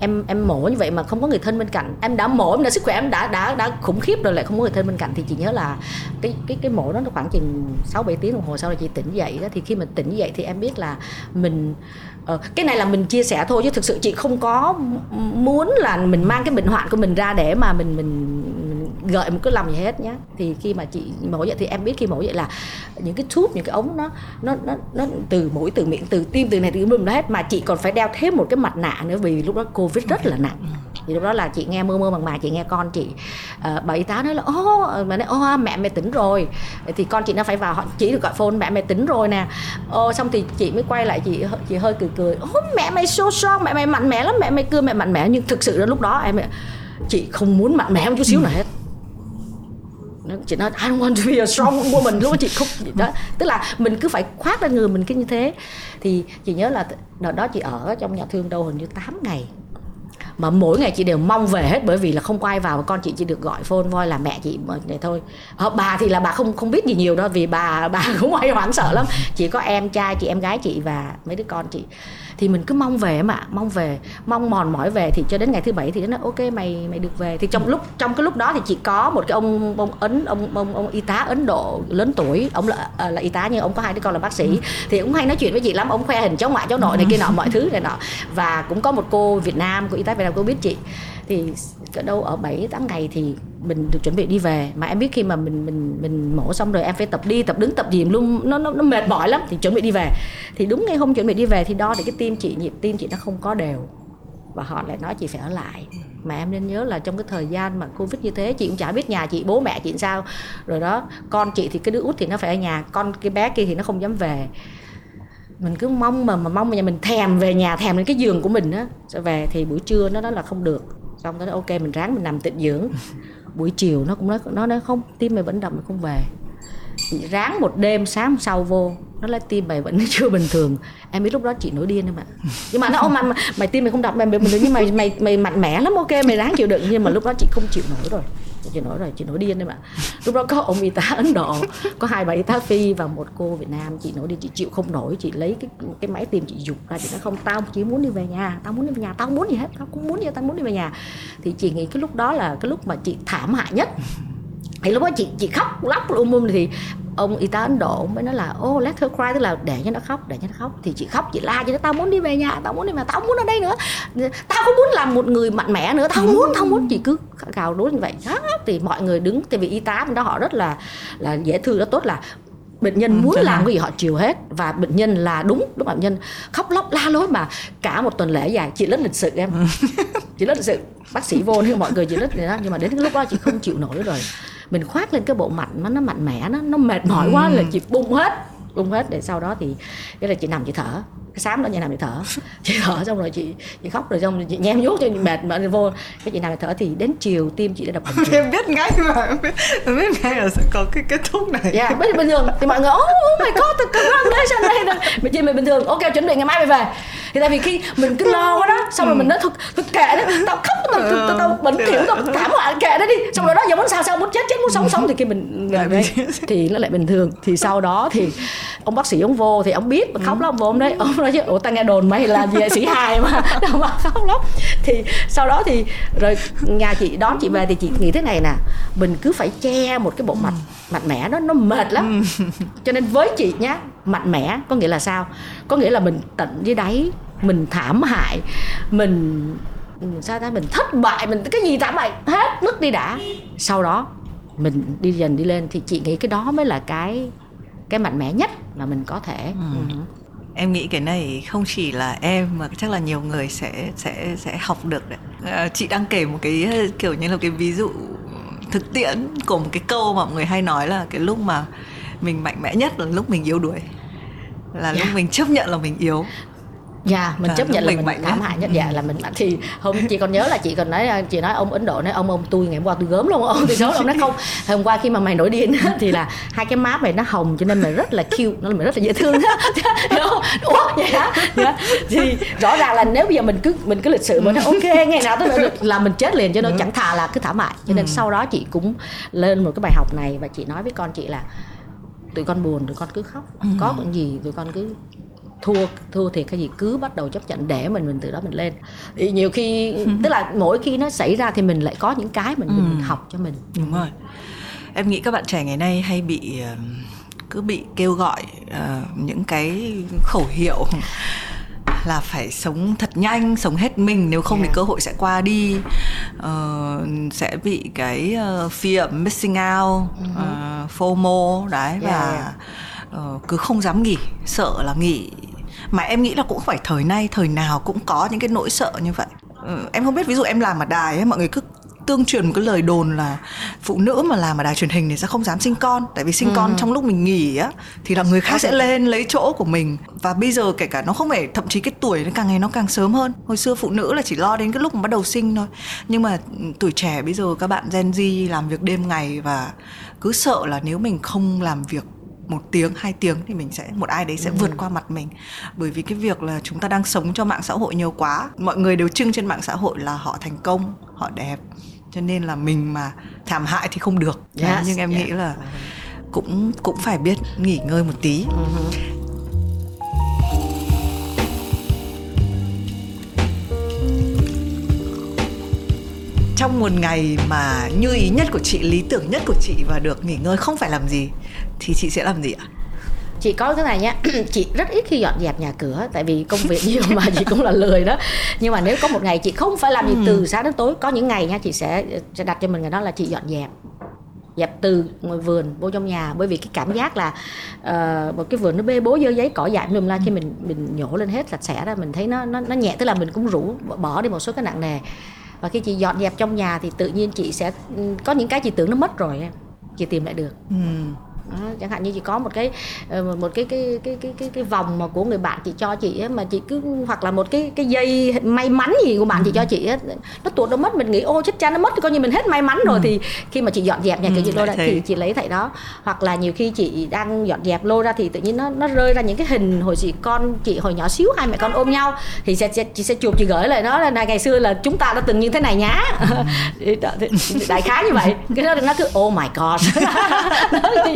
em em mổ như vậy mà không có người thân bên cạnh, em đã mổ, em đã, sức khỏe em đã đã đã khủng khiếp rồi lại không có người thân bên cạnh, thì chị nhớ là cái cái cái mổ đó nó khoảng chừng sáu bảy tiếng đồng hồ sau là chị tỉnh dậy đó. Thì khi mà tỉnh dậy thì em biết là mình ờ, cái này là mình chia sẻ thôi chứ thực sự chị không có muốn là mình mang cái bệnh hoạn của mình ra để mà mình mình, mình gợi một cái lòng gì hết nhé thì khi mà chị mổ vậy thì em biết khi mổ vậy là những cái tube những cái ống nó nó nó nó từ mũi từ miệng từ tim từ này từ mồm hết. Mà chị còn phải đeo thêm một cái mặt nạ nữa vì lúc đó covid rất là nặng thì lúc đó là chị nghe mơ mơ màng màng chị nghe con chị ờ, uh, bà y tá nói là ô mà nói ô mẹ mày tỉnh rồi. Thì con chị nó phải vào họ chỉ được gọi phone mẹ mày tỉnh rồi nè. Ô xong thì chị mới quay lại chị chị hơi cười cười ô mẹ mày so strong mẹ mày mạnh mẽ lắm mẹ mày cười mẹ mạnh mẽ. Nhưng thực sự là lúc đó em chị không muốn mạnh mẽ một chút xíu nào hết. Chị nói I don't want to be a strong woman. Lúc đó chị không đó tức là mình cứ phải khoác lên người mình cái như thế. Thì chị nhớ là đợt đó chị ở trong nhà thương đâu hình như 8 ngày mà mỗi ngày chị đều mong về hết bởi vì là không quay vào. Con chị chỉ được gọi phone voi là mẹ chị để thôi. À, bà thì là bà không không biết gì nhiều đâu vì bà bà cũng hay hoảng sợ lắm. Chỉ có em trai chị em gái chị và mấy đứa con chị thì mình cứ mong về mà mong về mong mòn mỏi về thì cho đến ngày thứ bảy thì nó nói ok mày mày được về. Thì trong lúc trong cái lúc đó thì chỉ có một cái ông ông ấn ông ông ông y tá ấn độ lớn tuổi ông là ờ, là y tá nhưng ông có hai đứa con là bác sĩ. Thì ông hay nói chuyện với chị lắm ông khoe hình cháu ngoại cháu nội này kia nọ mọi thứ này nọ. Và cũng có một cô Việt Nam cô y tá Việt Nam cô biết chị. Thì ở đâu ở 7 8 ngày thì mình được chuẩn bị đi về. Mà em biết khi mà mình mình mình mổ xong rồi em phải tập đi tập đứng tập gì luôn. Nó nó, nó mệt mỏi lắm thì chuẩn bị đi về. Thì đúng ngay hôm chuẩn bị đi về thì đo thì cái tim chị nhịp tim chị nó không có đều. Và họ lại nói chị phải ở lại. Mà em nên nhớ là trong cái thời gian mà covid như thế chị cũng chả biết nhà chị bố mẹ chị sao. Rồi đó con chị thì cái đứa út thì nó phải ở nhà con cái bé kia thì nó không dám về. Mình cứ mong mà mà mong mà nhà mình thèm về nhà thèm đến cái giường của mình á về. Thì buổi trưa nó nói là không được. Xong nó nói ok mình ráng mình nằm tịnh dưỡng buổi chiều nó cũng nói nó nói không tim mày vẫn đập mày không về. Ráng một đêm sáng sau vô nó lấy tim mày vẫn chưa bình thường. Em biết lúc đó chị nổi điên em ạ. Nhưng mà nó ông mày, mày tim mày không đập mày bình thường nhưng mày mày mày mạnh mẽ lắm ok mày ráng chịu đựng. Nhưng mà lúc đó chị không chịu nổi rồi chị nói rồi chị nổi điên đấy mà. Lúc đó có ông y tá ấn độ, có hai bà y tá phi và một cô việt nam. Chị nổi điên chị chịu không nổi, chị lấy cái cái máy tìm, chị dục ra, chị nói không, tao chỉ muốn đi về nhà, tao muốn đi về nhà, tao không muốn gì hết, tao cũng muốn gì tao muốn đi về nhà. Thì chị nghĩ cái lúc đó là cái lúc mà chị thảm hại nhất thì lúc đó chị chị khóc lóc um um thì ông y tá ấn độ mới nói là oh, let her cry tức là để cho nó khóc để cho nó khóc. Thì chị khóc chị la cho nó tao muốn đi về nhà tao muốn đi về tao muốn ở đây nữa. Tao không muốn làm một người mạnh mẽ nữa tao không muốn tao muốn. Chị cứ gào đối như vậy. Đó thì mọi người đứng tại vì y tá bên đó họ rất là là dễ thương rất tốt là bệnh nhân ừ, muốn làm cái gì họ chiều hết. Và bệnh nhân là đúng lúc bệnh nhân khóc lóc la lối mà cả một tuần lễ dài. Chị rất lịch sự em. Chị rất lịch sự. Bác sĩ vô nhưng mọi người chị rất nhưng mà đến cái lúc đó chị không chịu nổi rồi mình khoác lên cái bộ mặt nó nó mạnh mẽ nó nó mệt mỏi quá là chị bung hết bung hết. Để sau đó thì cái là chị nằm chị thở cái sáng đó chị nằm chị thở? Chị thở xong rồi chị chị khóc rồi xong rồi chị nhem nhút cho chị mệt mà vô. Cái chị nằm chị thở thì đến chiều tim chị đã đập bình em biết ngay mà em biết, ngay là sẽ có cái kết thúc này. Dạ yeah, bình thường thì mọi người oh, oh my god tôi cần đây mình chị mình bình thường ok chuẩn bị ngày mai mày về. Thì tại vì khi mình cứ lo quá đó xong rồi mình nói thôi, thôi kệ đó tao khóc tao tao, tao, bệnh kiểu tao thảm họa kệ đó đi. Xong rồi đó giờ muốn sao sao muốn chết chết muốn sống sống. Thì khi mình thì nó lại bình thường. Thì sau đó thì ông bác sĩ ông vô thì ông biết khóc lắm vô ông đấy. Ông nói chứ ủa tao nghe đồn mày là gì sĩ hài mà. Đâu mà khóc lắm thì sau đó thì rồi nhà chị đón chị về thì chị nghĩ thế này nè mình cứ phải che một cái bộ mặt mạnh mẽ đó nó mệt lắm. Cho nên với chị nhá mạnh mẽ có nghĩa là sao? Có nghĩa là mình tận dưới đáy mình thảm hại mình sao ta mình thất bại mình cái gì thảm bại hết mất đi đã. Sau đó mình đi dần đi lên thì chị nghĩ cái đó mới là cái cái mạnh mẽ nhất mà mình có thể. Ừ. Ừ. em nghĩ cái này không chỉ là em mà chắc là nhiều người sẽ sẽ sẽ học được đấy. À, chị đang kể một cái kiểu như là cái ví dụ thực tiễn của một cái câu mà mọi người hay nói là cái lúc mà mình mạnh mẽ nhất là lúc mình yếu đuối. Là yeah. lúc mình chấp nhận là mình yếu dạ mình chấp nhận là mình thảm hại nhất. Dạ là mình thì hôm chị còn nhớ là chị còn nói chị nói ông ấn độ nói ông ông tôi ngày hôm qua tôi gớm luôn ông. Tôi xấu ông nói không. Hôm qua khi mà mày nổi điên thì là hai cái má mày nó hồng cho nên mày rất là cute nó mày rất là dễ thương ủa vậy hả? Dạ. thì rõ ràng là nếu bây giờ mình cứ mình cứ lịch sự mình nói ok ngày nào tôi được. Là mình chết liền cho nên chẳng thà là cứ thảm hại cho nên ừ. sau đó chị cũng lên một cái bài học này và chị nói với con chị là tụi con buồn tụi con cứ khóc ừ. có chuyện gì tụi con cứ thua thua thiệt cái gì cứ bắt đầu chấp nhận để mình mình từ đó mình lên thì nhiều khi tức là mỗi khi nó xảy ra thì mình lại có những cái mình, ừ. mình học cho mình đúng rồi em nghĩ các bạn trẻ ngày nay hay bị cứ bị kêu gọi uh, những cái khẩu hiệu là phải sống thật nhanh sống hết mình nếu không yeah. thì cơ hội sẽ qua đi uh, sẽ bị cái uh, fear missing out uh, FOMO đấy yeah, và yeah. Uh, cứ không dám nghỉ sợ là nghỉ mà em nghĩ là cũng phải thời nay thời nào cũng có những cái nỗi sợ như vậy. Ừ, em không biết ví dụ em làm ở đài ấy mọi người cứ tương truyền một cái lời đồn là phụ nữ mà làm ở đài truyền hình thì sẽ không dám sinh con. Tại vì sinh ừ. con trong lúc mình nghỉ á thì là người khác sẽ lên lấy chỗ của mình. Và bây giờ kể cả nó không phải thậm chí cái tuổi nó càng ngày nó càng sớm hơn. Hồi xưa phụ nữ là chỉ lo đến cái lúc mà bắt đầu sinh thôi. Nhưng mà tuổi trẻ bây giờ các bạn Gen Z làm việc đêm ngày và cứ sợ là nếu mình không làm việc một tiếng hai tiếng thì mình sẽ một ai đấy sẽ ừ. vượt qua mặt mình bởi vì cái việc là chúng ta đang sống cho mạng xã hội nhiều quá mọi người đều trưng trên mạng xã hội là họ thành công họ đẹp cho nên là mình mà thảm hại thì không được yes, nhưng em yeah. nghĩ là cũng cũng phải biết nghỉ ngơi một tí uh-huh. Trong một ngày mà như ý nhất của chị lý tưởng nhất của chị và được nghỉ ngơi không phải làm gì thì chị sẽ làm gì ạ? Chị có cái này nhá chị rất ít khi dọn dẹp nhà cửa tại vì công việc nhiều mà chị cũng là lười đó. Nhưng mà nếu có một ngày chị không phải làm gì từ sáng đến tối có những ngày nha chị sẽ sẽ đặt cho mình cái đó là chị dọn dẹp. Dẹp từ ngoài vườn vô trong nhà bởi vì cái cảm giác là uh, một cái vườn nó bê bố dơ giấy cỏ dại lum la khi mình mình nhổ lên hết sạch sẽ ra mình thấy nó nó nó nhẹ tức là mình cũng rủ bỏ đi một số cái nặng nề và khi chị dọn dẹp trong nhà thì tự nhiên chị sẽ ừ, có những cái chị tưởng nó mất rồi em. Chị tìm lại được. Ừ chẳng hạn như chị có một cái ờ, một cái cái cái cái cái, cái vòng mà của người bạn chị cho chị ấy, mà chị cứ hoặc là một cái cái dây may mắn gì của bạn chị cho chị ấy, nó tuột nó mất mình nghĩ ô chết cha nó mất thì coi như mình hết may mắn rồi. Ừ. thì khi mà chị dọn dẹp nhà ừ, lô ra thì chị lấy thảy đó. Hoặc là nhiều khi chị đang dọn dẹp lô ra thì tự nhiên nó nó rơi ra những cái hình hồi chị con chị hồi nhỏ xíu hai mẹ con ôm nhau thì sẽ, sẽ chị sẽ chụp chị gửi lại nó là ngày xưa là chúng ta đã từng như thế này nhá. Ừ. đại khái như vậy. Cái đó nó cứ oh my god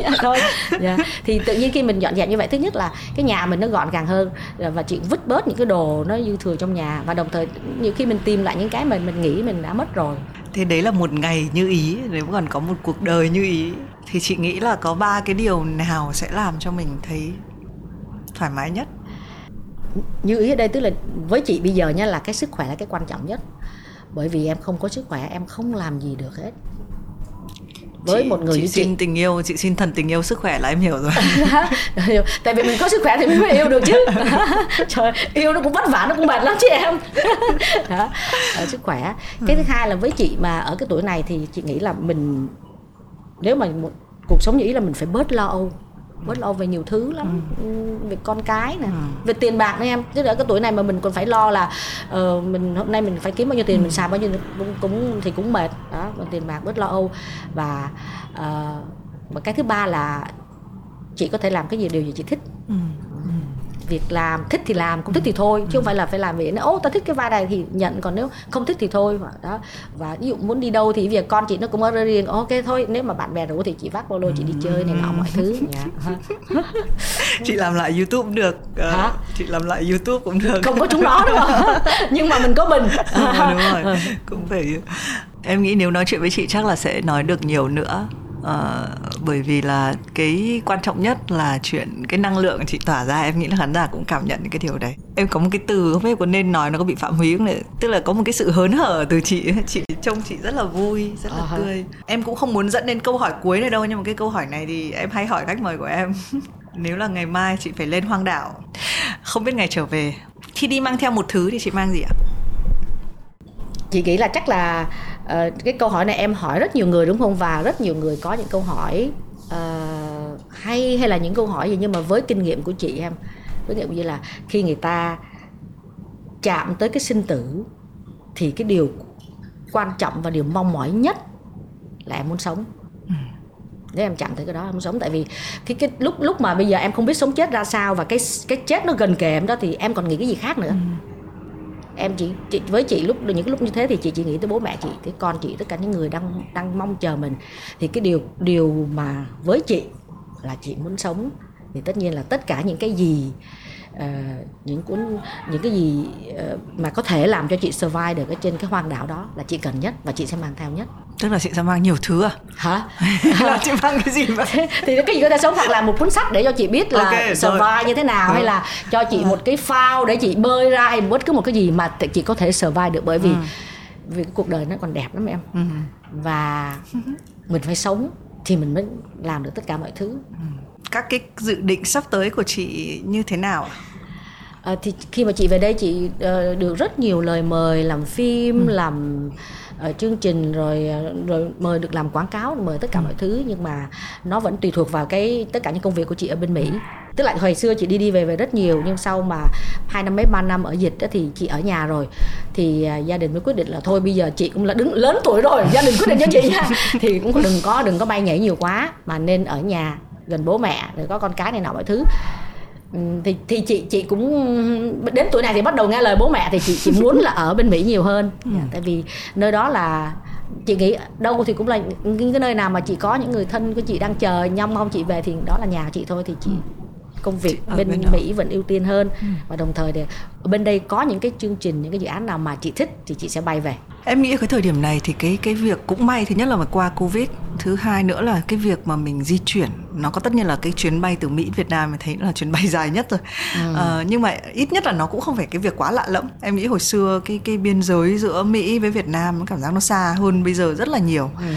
thôi yeah. Dạ. thì tự nhiên khi mình dọn dẹp như vậy thứ nhất là cái nhà mình nó gọn gàng hơn và chị vứt bớt những cái đồ nó dư thừa trong nhà và đồng thời nhiều khi mình tìm lại những cái mà mình nghĩ mình đã mất rồi thế đấy là một ngày như ý nếu còn có một cuộc đời như ý thì chị nghĩ là có ba cái điều nào sẽ làm cho mình thấy thoải mái nhất như ý ở đây tức là với chị bây giờ nha là cái sức khỏe là cái quan trọng nhất bởi vì em không có sức khỏe em không làm gì được hết với chị, một người chị như xin chị. tình yêu chị xin thần tình yêu sức khỏe là em hiểu rồi. Tại vì mình có sức khỏe thì mình mới yêu được chứ. Trời yêu nó cũng vất vả nó cũng mệt lắm chị em. Đó ở sức khỏe. Cái thứ hai là với chị mà ở cái tuổi này thì chị nghĩ là mình nếu mà một cuộc sống như ý là mình phải bớt lo âu bớt lo về nhiều thứ lắm. Ừ. về con cái nè. Ừ. về tiền bạc nữa em. Tức là cái tuổi này mà mình còn phải lo là uh, mình hôm nay mình phải kiếm bao nhiêu tiền ừ. mình xài bao nhiêu cũng, cũng thì cũng mệt. Đó còn tiền bạc bớt lo âu. Và uh, và cái thứ ba là chị có thể làm cái gì điều gì chị thích. Ừ việc làm thích thì làm không thích thì thôi chứ không phải là phải làm vì nó ô ta thích cái vai này thì nhận còn nếu không thích thì thôi. Đó. Và ví dụ muốn đi đâu thì việc con chị nó cũng ở riêng. Ok thôi nếu mà bạn bè rủ thì chị vác ba lô chị đi chơi này nọ mọi thứ. Dạ. chị làm lại youtube được. Uh, Hả? chị làm lại youtube cũng được. Không có chúng nó không? Nhưng mà mình có mình. Đúng rồi, đúng rồi. cũng phải em nghĩ nếu nói chuyện với chị chắc là sẽ nói được nhiều nữa uh, bởi vì là cái quan trọng nhất là chuyện cái năng lượng chị tỏa ra em nghĩ là khán giả cũng cảm nhận cái điều đấy. Em có một cái từ không biết có nên nói nó có bị phạm húy không đấy tức là có một cái sự hớn hở từ chị chị trông chị rất là vui rất là uh-huh. tươi. Em cũng không muốn dẫn đến câu hỏi cuối này đâu nhưng mà cái câu hỏi này thì em hay hỏi khách mời của em. Nếu là ngày mai chị phải lên hoang đảo không biết ngày trở về khi đi mang theo một thứ thì chị mang gì ạ? Chị nghĩ là chắc là uh, cái câu hỏi này em hỏi rất nhiều người đúng không và rất nhiều người có những câu hỏi uh, hay hay là những câu hỏi gì nhưng mà với kinh nghiệm của chị em với nghiệm như là khi người ta chạm tới cái sinh tử thì cái điều quan trọng và điều mong mỏi nhất là em muốn sống ừ. nếu em chạm tới cái đó em muốn sống tại vì cái cái lúc lúc mà bây giờ em không biết sống chết ra sao và cái cái chết nó gần kề em đó thì em còn nghĩ cái gì khác nữa ừ em chỉ, chỉ với chị lúc những cái lúc như thế thì chị chỉ nghĩ tới bố mẹ chị cái con chị tất cả những người đang đang mong chờ mình. Thì cái điều điều mà với chị là chị muốn sống thì tất nhiên là tất cả những cái gì uh, những cuốn những cái gì uh, mà có thể làm cho chị survive được ở trên cái hoang đảo đó là chị cần nhất và chị sẽ mang theo nhất tức là chị sẽ mang nhiều thứ à hả là chị mang cái gì vậy thì cái gì có thể sống hoặc là một cuốn sách để cho chị biết là okay, survive rồi. như thế nào ừ. hay là cho chị một cái phao để chị bơi ra hay bất cứ một cái gì mà chị có thể survive được bởi vì ừ. vì cái cuộc đời nó còn đẹp lắm em ừ. và mình phải sống thì mình mới làm được tất cả mọi thứ ừ các cái dự định sắp tới của chị như thế nào À, thì khi mà chị về đây chị uh, được rất nhiều lời mời làm phim ừ. làm uh, chương trình rồi rồi mời được làm quảng cáo mời tất cả ừ. mọi thứ nhưng mà nó vẫn tùy thuộc vào cái tất cả những công việc của chị ở bên Mỹ. Tức là hồi xưa chị đi đi về về rất nhiều nhưng sau mà hai năm mấy ba năm ở dịch đó thì chị ở nhà rồi. Thì uh, gia đình mới quyết định là thôi bây giờ chị cũng là đứng lớn tuổi rồi gia đình quyết định cho chị nha. Thì cũng đừng có đừng có bay nhảy nhiều quá mà nên ở nhà gần bố mẹ rồi có con cái này nọ mọi thứ thì thì chị chị cũng đến tuổi này thì bắt đầu nghe lời bố mẹ thì chị chị muốn là ở bên mỹ nhiều hơn ừ. tại vì nơi đó là chị nghĩ đâu thì cũng là những cái nơi nào mà chị có những người thân của chị đang chờ nhong mong chị về thì đó là nhà chị thôi thì chị công việc ở bên, bên Mỹ vẫn ưu tiên hơn ừ. và đồng thời thì bên đây có những cái chương trình những cái dự án nào mà chị thích thì chị sẽ bay về em nghĩ cái thời điểm này thì cái cái việc cũng may thứ nhất là mà qua covid thứ hai nữa là cái việc mà mình di chuyển nó có tất nhiên là cái chuyến bay từ Mỹ Việt Nam mình thấy là chuyến bay dài nhất rồi ừ. à, nhưng mà ít nhất là nó cũng không phải cái việc quá lạ lẫm em nghĩ hồi xưa cái cái biên giới giữa Mỹ với Việt Nam cảm giác nó xa hơn bây giờ rất là nhiều ừ.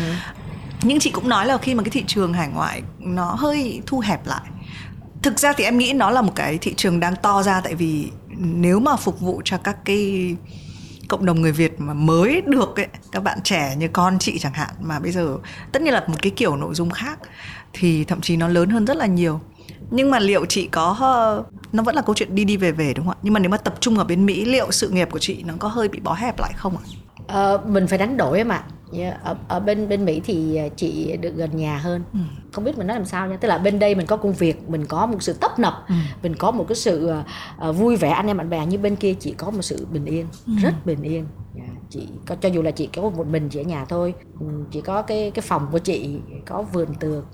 nhưng chị cũng nói là khi mà cái thị trường hải ngoại nó hơi thu hẹp lại thực ra thì em nghĩ nó là một cái thị trường đang to ra tại vì nếu mà phục vụ cho các cái cộng đồng người Việt mà mới được ấy, các bạn trẻ như con chị chẳng hạn mà bây giờ tất nhiên là một cái kiểu nội dung khác thì thậm chí nó lớn hơn rất là nhiều. Nhưng mà liệu chị có ờ, nó vẫn là câu chuyện đi đi về về đúng không ạ? Nhưng mà nếu mà tập trung ở bên Mỹ liệu sự nghiệp của chị nó có hơi bị bó hẹp lại không ạ? À, mình phải đánh đổi em ạ. Yeah, ở, ở bên bên Mỹ thì à, chị được gần nhà hơn ừ. không biết mình nói làm sao nha tức là bên đây mình có công việc mình có một sự tấp nập ừ. mình có một cái sự uh, vui vẻ anh em bạn bè như bên kia chị có một sự bình yên ừ. rất bình yên yeah, chị có cho dù là chị có một mình chị ở nhà thôi ừ, chỉ có cái cái phòng của chị có vườn tược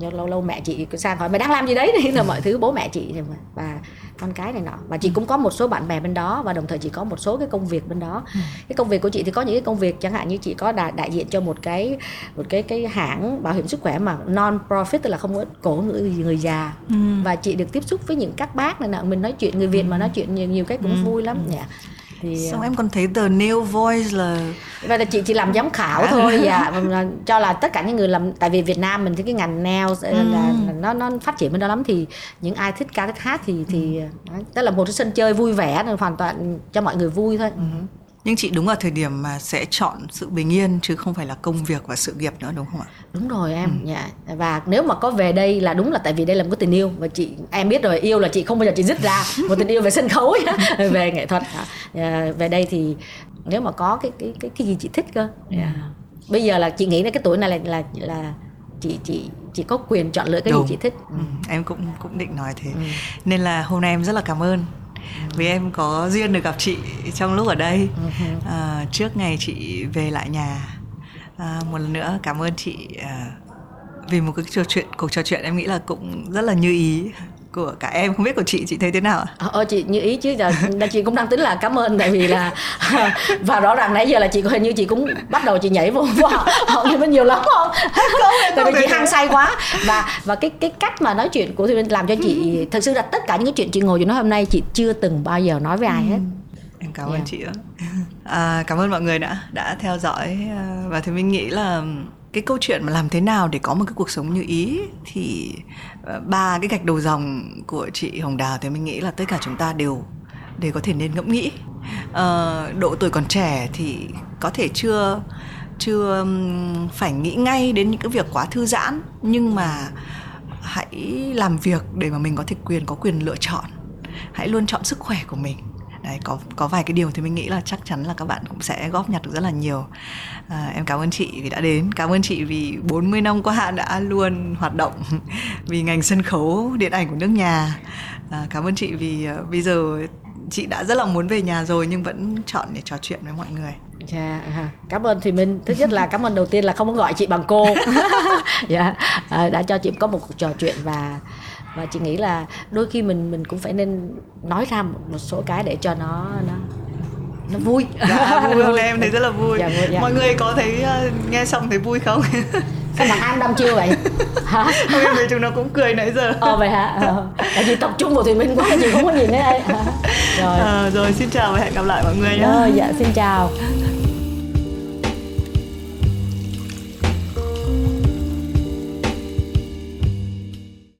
lâu lâu mẹ chị sang hỏi mày đang làm gì đấy thì là mọi thứ bố mẹ chị và con cái này nọ và chị cũng có một số bạn bè bên đó và đồng thời chị có một số cái công việc bên đó ừ. cái công việc của chị thì có những cái công việc chẳng hạn như chị có đại, đại diện cho một cái một cái cái hãng bảo hiểm sức khỏe mà non profit tức là không có cổ người người già ừ. và chị được tiếp xúc với những các bác này nọ mình nói chuyện người việt ừ. mà nói chuyện nhiều nhiều cái cũng ừ. vui lắm nhỉ yeah thì xong em còn thấy the new voice là và là chị chỉ làm giám khảo thôi dạ. Cho là tất cả những người làm tại vì Việt Nam mình thì cái ngành nails ừ. là, là nó nó phát triển bên đó lắm. Thì những ai thích ca thích hát thì thì ừ. đó là một cái sân chơi vui vẻ hoàn toàn cho mọi người vui thôi. Ừ nhưng chị đúng ở thời điểm mà sẽ chọn sự bình yên chứ không phải là công việc và sự nghiệp nữa đúng không ạ đúng rồi em ừ. dạ và nếu mà có về đây là đúng là tại vì đây là một cái tình yêu và chị em biết rồi yêu là chị không bao giờ chị dứt ra một tình yêu về sân khấu về nghệ thuật à, về đây thì nếu mà có cái cái cái cái gì chị thích cơ yeah. Dạ. bây giờ là chị nghĩ là cái tuổi này là là là chị chị chị có quyền chọn lựa cái Đúng. gì chị thích ừ. em cũng cũng định nói thế ừ. nên là hôm nay em rất là cảm ơn vì em có duyên được gặp chị trong lúc ở đây. À, trước ngày chị về lại nhà à, một lần nữa cảm ơn chị à, vì một cái trò chuyện cuộc trò chuyện em nghĩ là cũng rất là như ý của cả em không biết của chị chị thấy thế nào ạ? Ờ chị như ý chứ giờ chị cũng đang tính là cảm ơn tại vì là và rõ ràng nãy giờ là chị hình như chị cũng bắt đầu chị nhảy vô họ họ như nhiều lắm không? tại vì chị hăng say quá và và cái cái cách mà nói chuyện của Thùy làm cho chị thật sự là tất cả những cái chuyện chị ngồi chị nói hôm nay chị chưa từng bao giờ nói với ai hết. Em cảm ơn yeah. chị ạ. À, cảm ơn mọi người đã đã theo dõi à, và thì mình nghĩ là cái câu chuyện mà làm thế nào để có một cái cuộc sống như ý thì ờ, ba cái gạch đầu dòng của chị Hồng Đào thì mình nghĩ là tất cả chúng ta đều đều có thể nên ngẫm nghĩ. Uh, độ tuổi còn trẻ thì có thể chưa chưa phải nghĩ ngay đến những cái việc quá thư giãn nhưng mà hãy làm việc để mà mình có thể quyền có quyền lựa chọn. Hãy luôn chọn sức khỏe của mình đấy có có vài cái điều thì mình nghĩ là chắc chắn là các bạn cũng sẽ góp nhặt được rất là nhiều. À, em cảm ơn chị vì đã đến. Cảm ơn chị vì 40 năm qua đã luôn hoạt động vì ngành sân khấu điện ảnh của nước nhà. À, cảm ơn chị vì uh, bây giờ chị đã rất là muốn về nhà rồi nhưng vẫn chọn để trò chuyện với mọi người. Dạ yeah, cảm ơn thì mình thứ nhất là cảm ơn đầu tiên là không có gọi chị bằng cô. Dạ yeah, à, đã cho chị có một cuộc trò chuyện và và chị nghĩ là đôi khi mình mình cũng phải nên nói ra một, một số cái để cho nó nó nó vui. Dạ, vui hôm nay em thấy rất là vui. Dạ, dạ. mọi người có thấy uh, nghe xong thấy vui không? Sao mà ăn đâm chiêu vậy? Hả? hôm em chúng nó cũng cười nãy giờ. Ờ vậy hả? Ờ. tại vì tập trung vào thì mình quá chị không có nhìn thấy đây rồi. à, rồi xin chào và hẹn gặp lại mọi người nhé. Rồi dạ xin chào